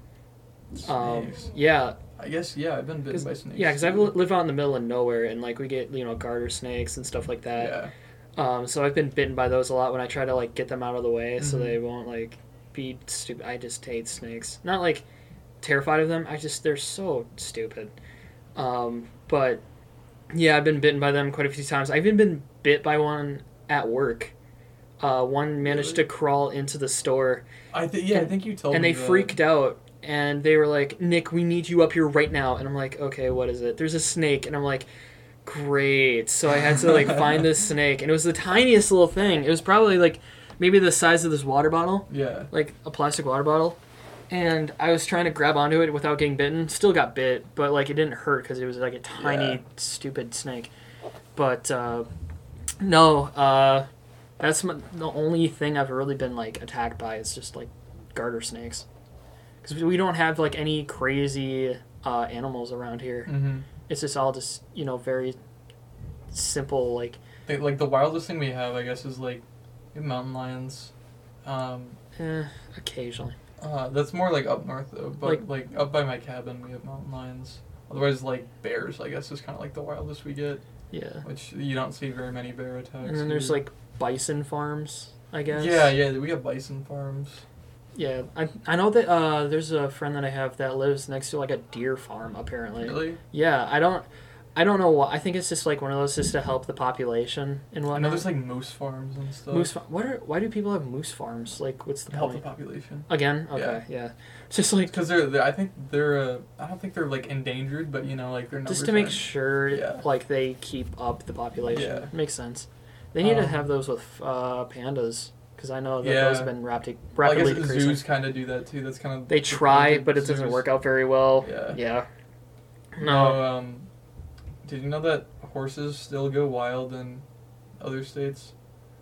Um, yeah, I guess yeah, I've been bitten by snakes. yeah, because I live out in the middle of nowhere and like we get you know garter snakes and stuff like that. Yeah. Um, so I've been bitten by those a lot when I try to like get them out of the way so Mhm. they won't like be stupid. I just hate snakes. Not like terrified of them. I just they're so stupid. Um, but yeah, I've been bitten by them quite a few times. I've even been bit by one at work. Uh, one managed Really? to crawl into the store I think yeah, I And- think you told me. and they that. freaked out and they were like nick we need you up here right now and i'm like okay what is it there's a snake and i'm like great. So i had to like find this snake and it was the tiniest little thing. It was probably like maybe the size of this water bottle. Yeah. like a plastic water bottle. And i was trying to grab onto it without getting bitten. Still got bit but like it didn't hurt because it was like a tiny Yeah. stupid snake. But uh no uh that's my, the only thing i've really been like attacked by is just like garter snakes. Because we don't have like any crazy uh, animals around here. Mm-hmm. It's just all just you know very simple like They, like the wildest thing we have, I guess, is like mountain lions. Um, eh, occasionally uh, that's more like up north though. But Like- like, up by my cabin, we have mountain lions. Otherwise, like bears, I guess, is kind of like the wildest we get, yeah which you don't see very many bear attacks. and then there's here. like bison farms i guess Yeah, yeah, we have bison farms. Yeah, I, I know that uh, there's a friend that I have that lives next to like a deer farm. Apparently, Really? yeah. I don't, I don't know what. I think it's just like one of those just to help the population and I know there's like moose farms and stuff. moose. Fa- what are? Why do people have moose farms? Like, what's the to help the population. Again, okay, yeah. It's just like Because they're, they're, I think they're, uh, I don't think they're like endangered, but you know, like they're just to make sure. Yeah. like they keep up the population. Yeah. Makes sense. They need to Um, have those with uh, pandas because I know that Yeah. those have been rapid, Well, I guess decreasing. zoos kind of do that too. That's kind of They try, but it doesn't work out very well. Yeah. Yeah. No. No. Um, did you know that horses still go wild in other states?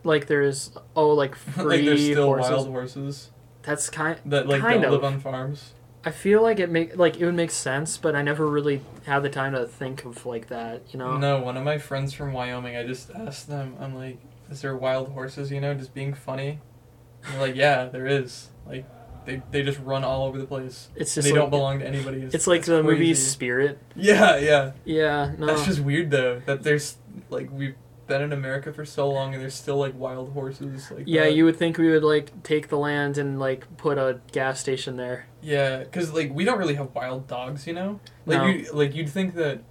Like there's oh like free like there's still horses. wild horses That's kind. that like Kind don't of. live on farms. I feel like it make like it would make sense, but I never really had the time to think of like that. You know. No, one of my friends from Wyoming, I just asked them, I'm like, is there wild horses, you know, just being funny? And they're like, yeah, there is. Like, they, they just run all over the place. It's just they like, don't belong to anybody. It's like the movie. Spirit. Yeah, yeah. Yeah. No. That's just weird, though, that there's, like, we've been in America for so long and there's still, like, wild horses. Like yeah, that. you would think we would like take the land and like put a gas station there. Yeah, because, like, we don't really have wild dogs, you know? Like, No. you, like you'd think that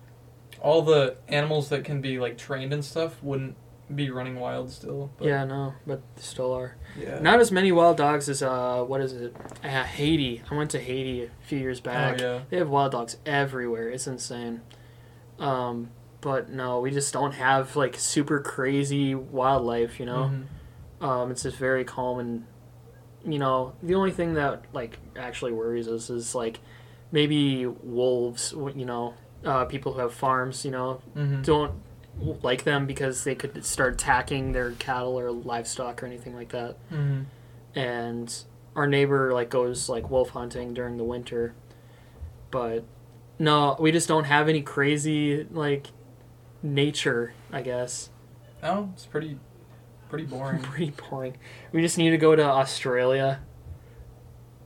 all the animals that can be, like, trained and stuff wouldn't be running wild still. But, yeah, no, but still are. Yeah. Not as many wild dogs as uh, what is it? Uh, Haiti. I went to Haiti a few years back. Oh, yeah. They have wild dogs everywhere. It's insane. Um, but no, we just don't have like super crazy wildlife. You know, Mhm. um, it's just very calm and you know the only thing that like actually worries us is like maybe wolves. You know, uh, people who have farms. You know, Mhm. don't like them because they could start attacking their cattle or livestock or anything like that Mhm. and our neighbor like goes like wolf hunting during the winter but no we just don't have any crazy like nature i guess Oh, it's pretty, pretty boring. pretty boring we just need to go to australia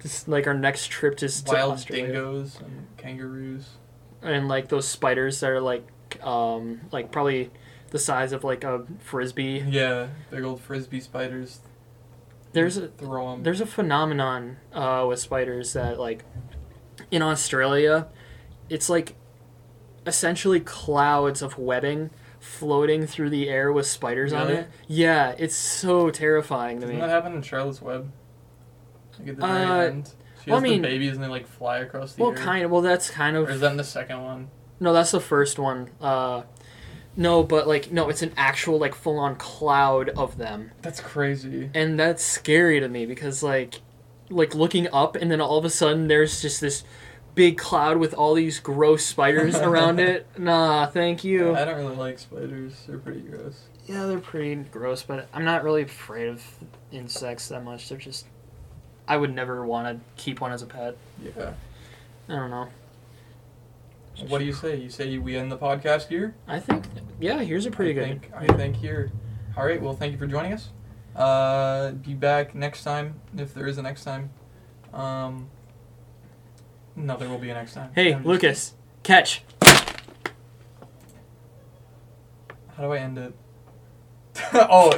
just like our next trip just to Wild dingoes and kangaroos. and like those spiders that are like um like probably the size of like a frisbee Yeah, big old frisbee spiders. there's a throw 'em. There's a phenomenon uh, with spiders that, like, in Australia, it's like essentially clouds of webbing floating through the air with spiders on it. Yeah, it's so terrifying to Doesn't me. that happen in Charlotte's Web? Like at the very Uh, end, she well, has I mean- the babies and they like fly across the Well, air. kind of. Well, that's kind Or is that in the second one? No, that's the first one. Uh, no, but like, no, it's an actual like full on cloud of them, That's crazy. and that's scary to me because like, like looking up and then all of a sudden there's just this big cloud with all these gross spiders around it. Nah, thank you. I don't really like spiders. They're pretty gross. Yeah, they're pretty gross, but I'm not really afraid of insects that much. They're just. I would never want to keep one as a pet. Yeah. I don't know. What do you say? You say we end the podcast here? I think, yeah, here's a pretty I good. Think, I think here. All right. Well, thank you for joining us. Uh, be back next time if there is a next time. Um. No, there will be a next time. Hey, just- Lucas, catch. How do I end it? oh,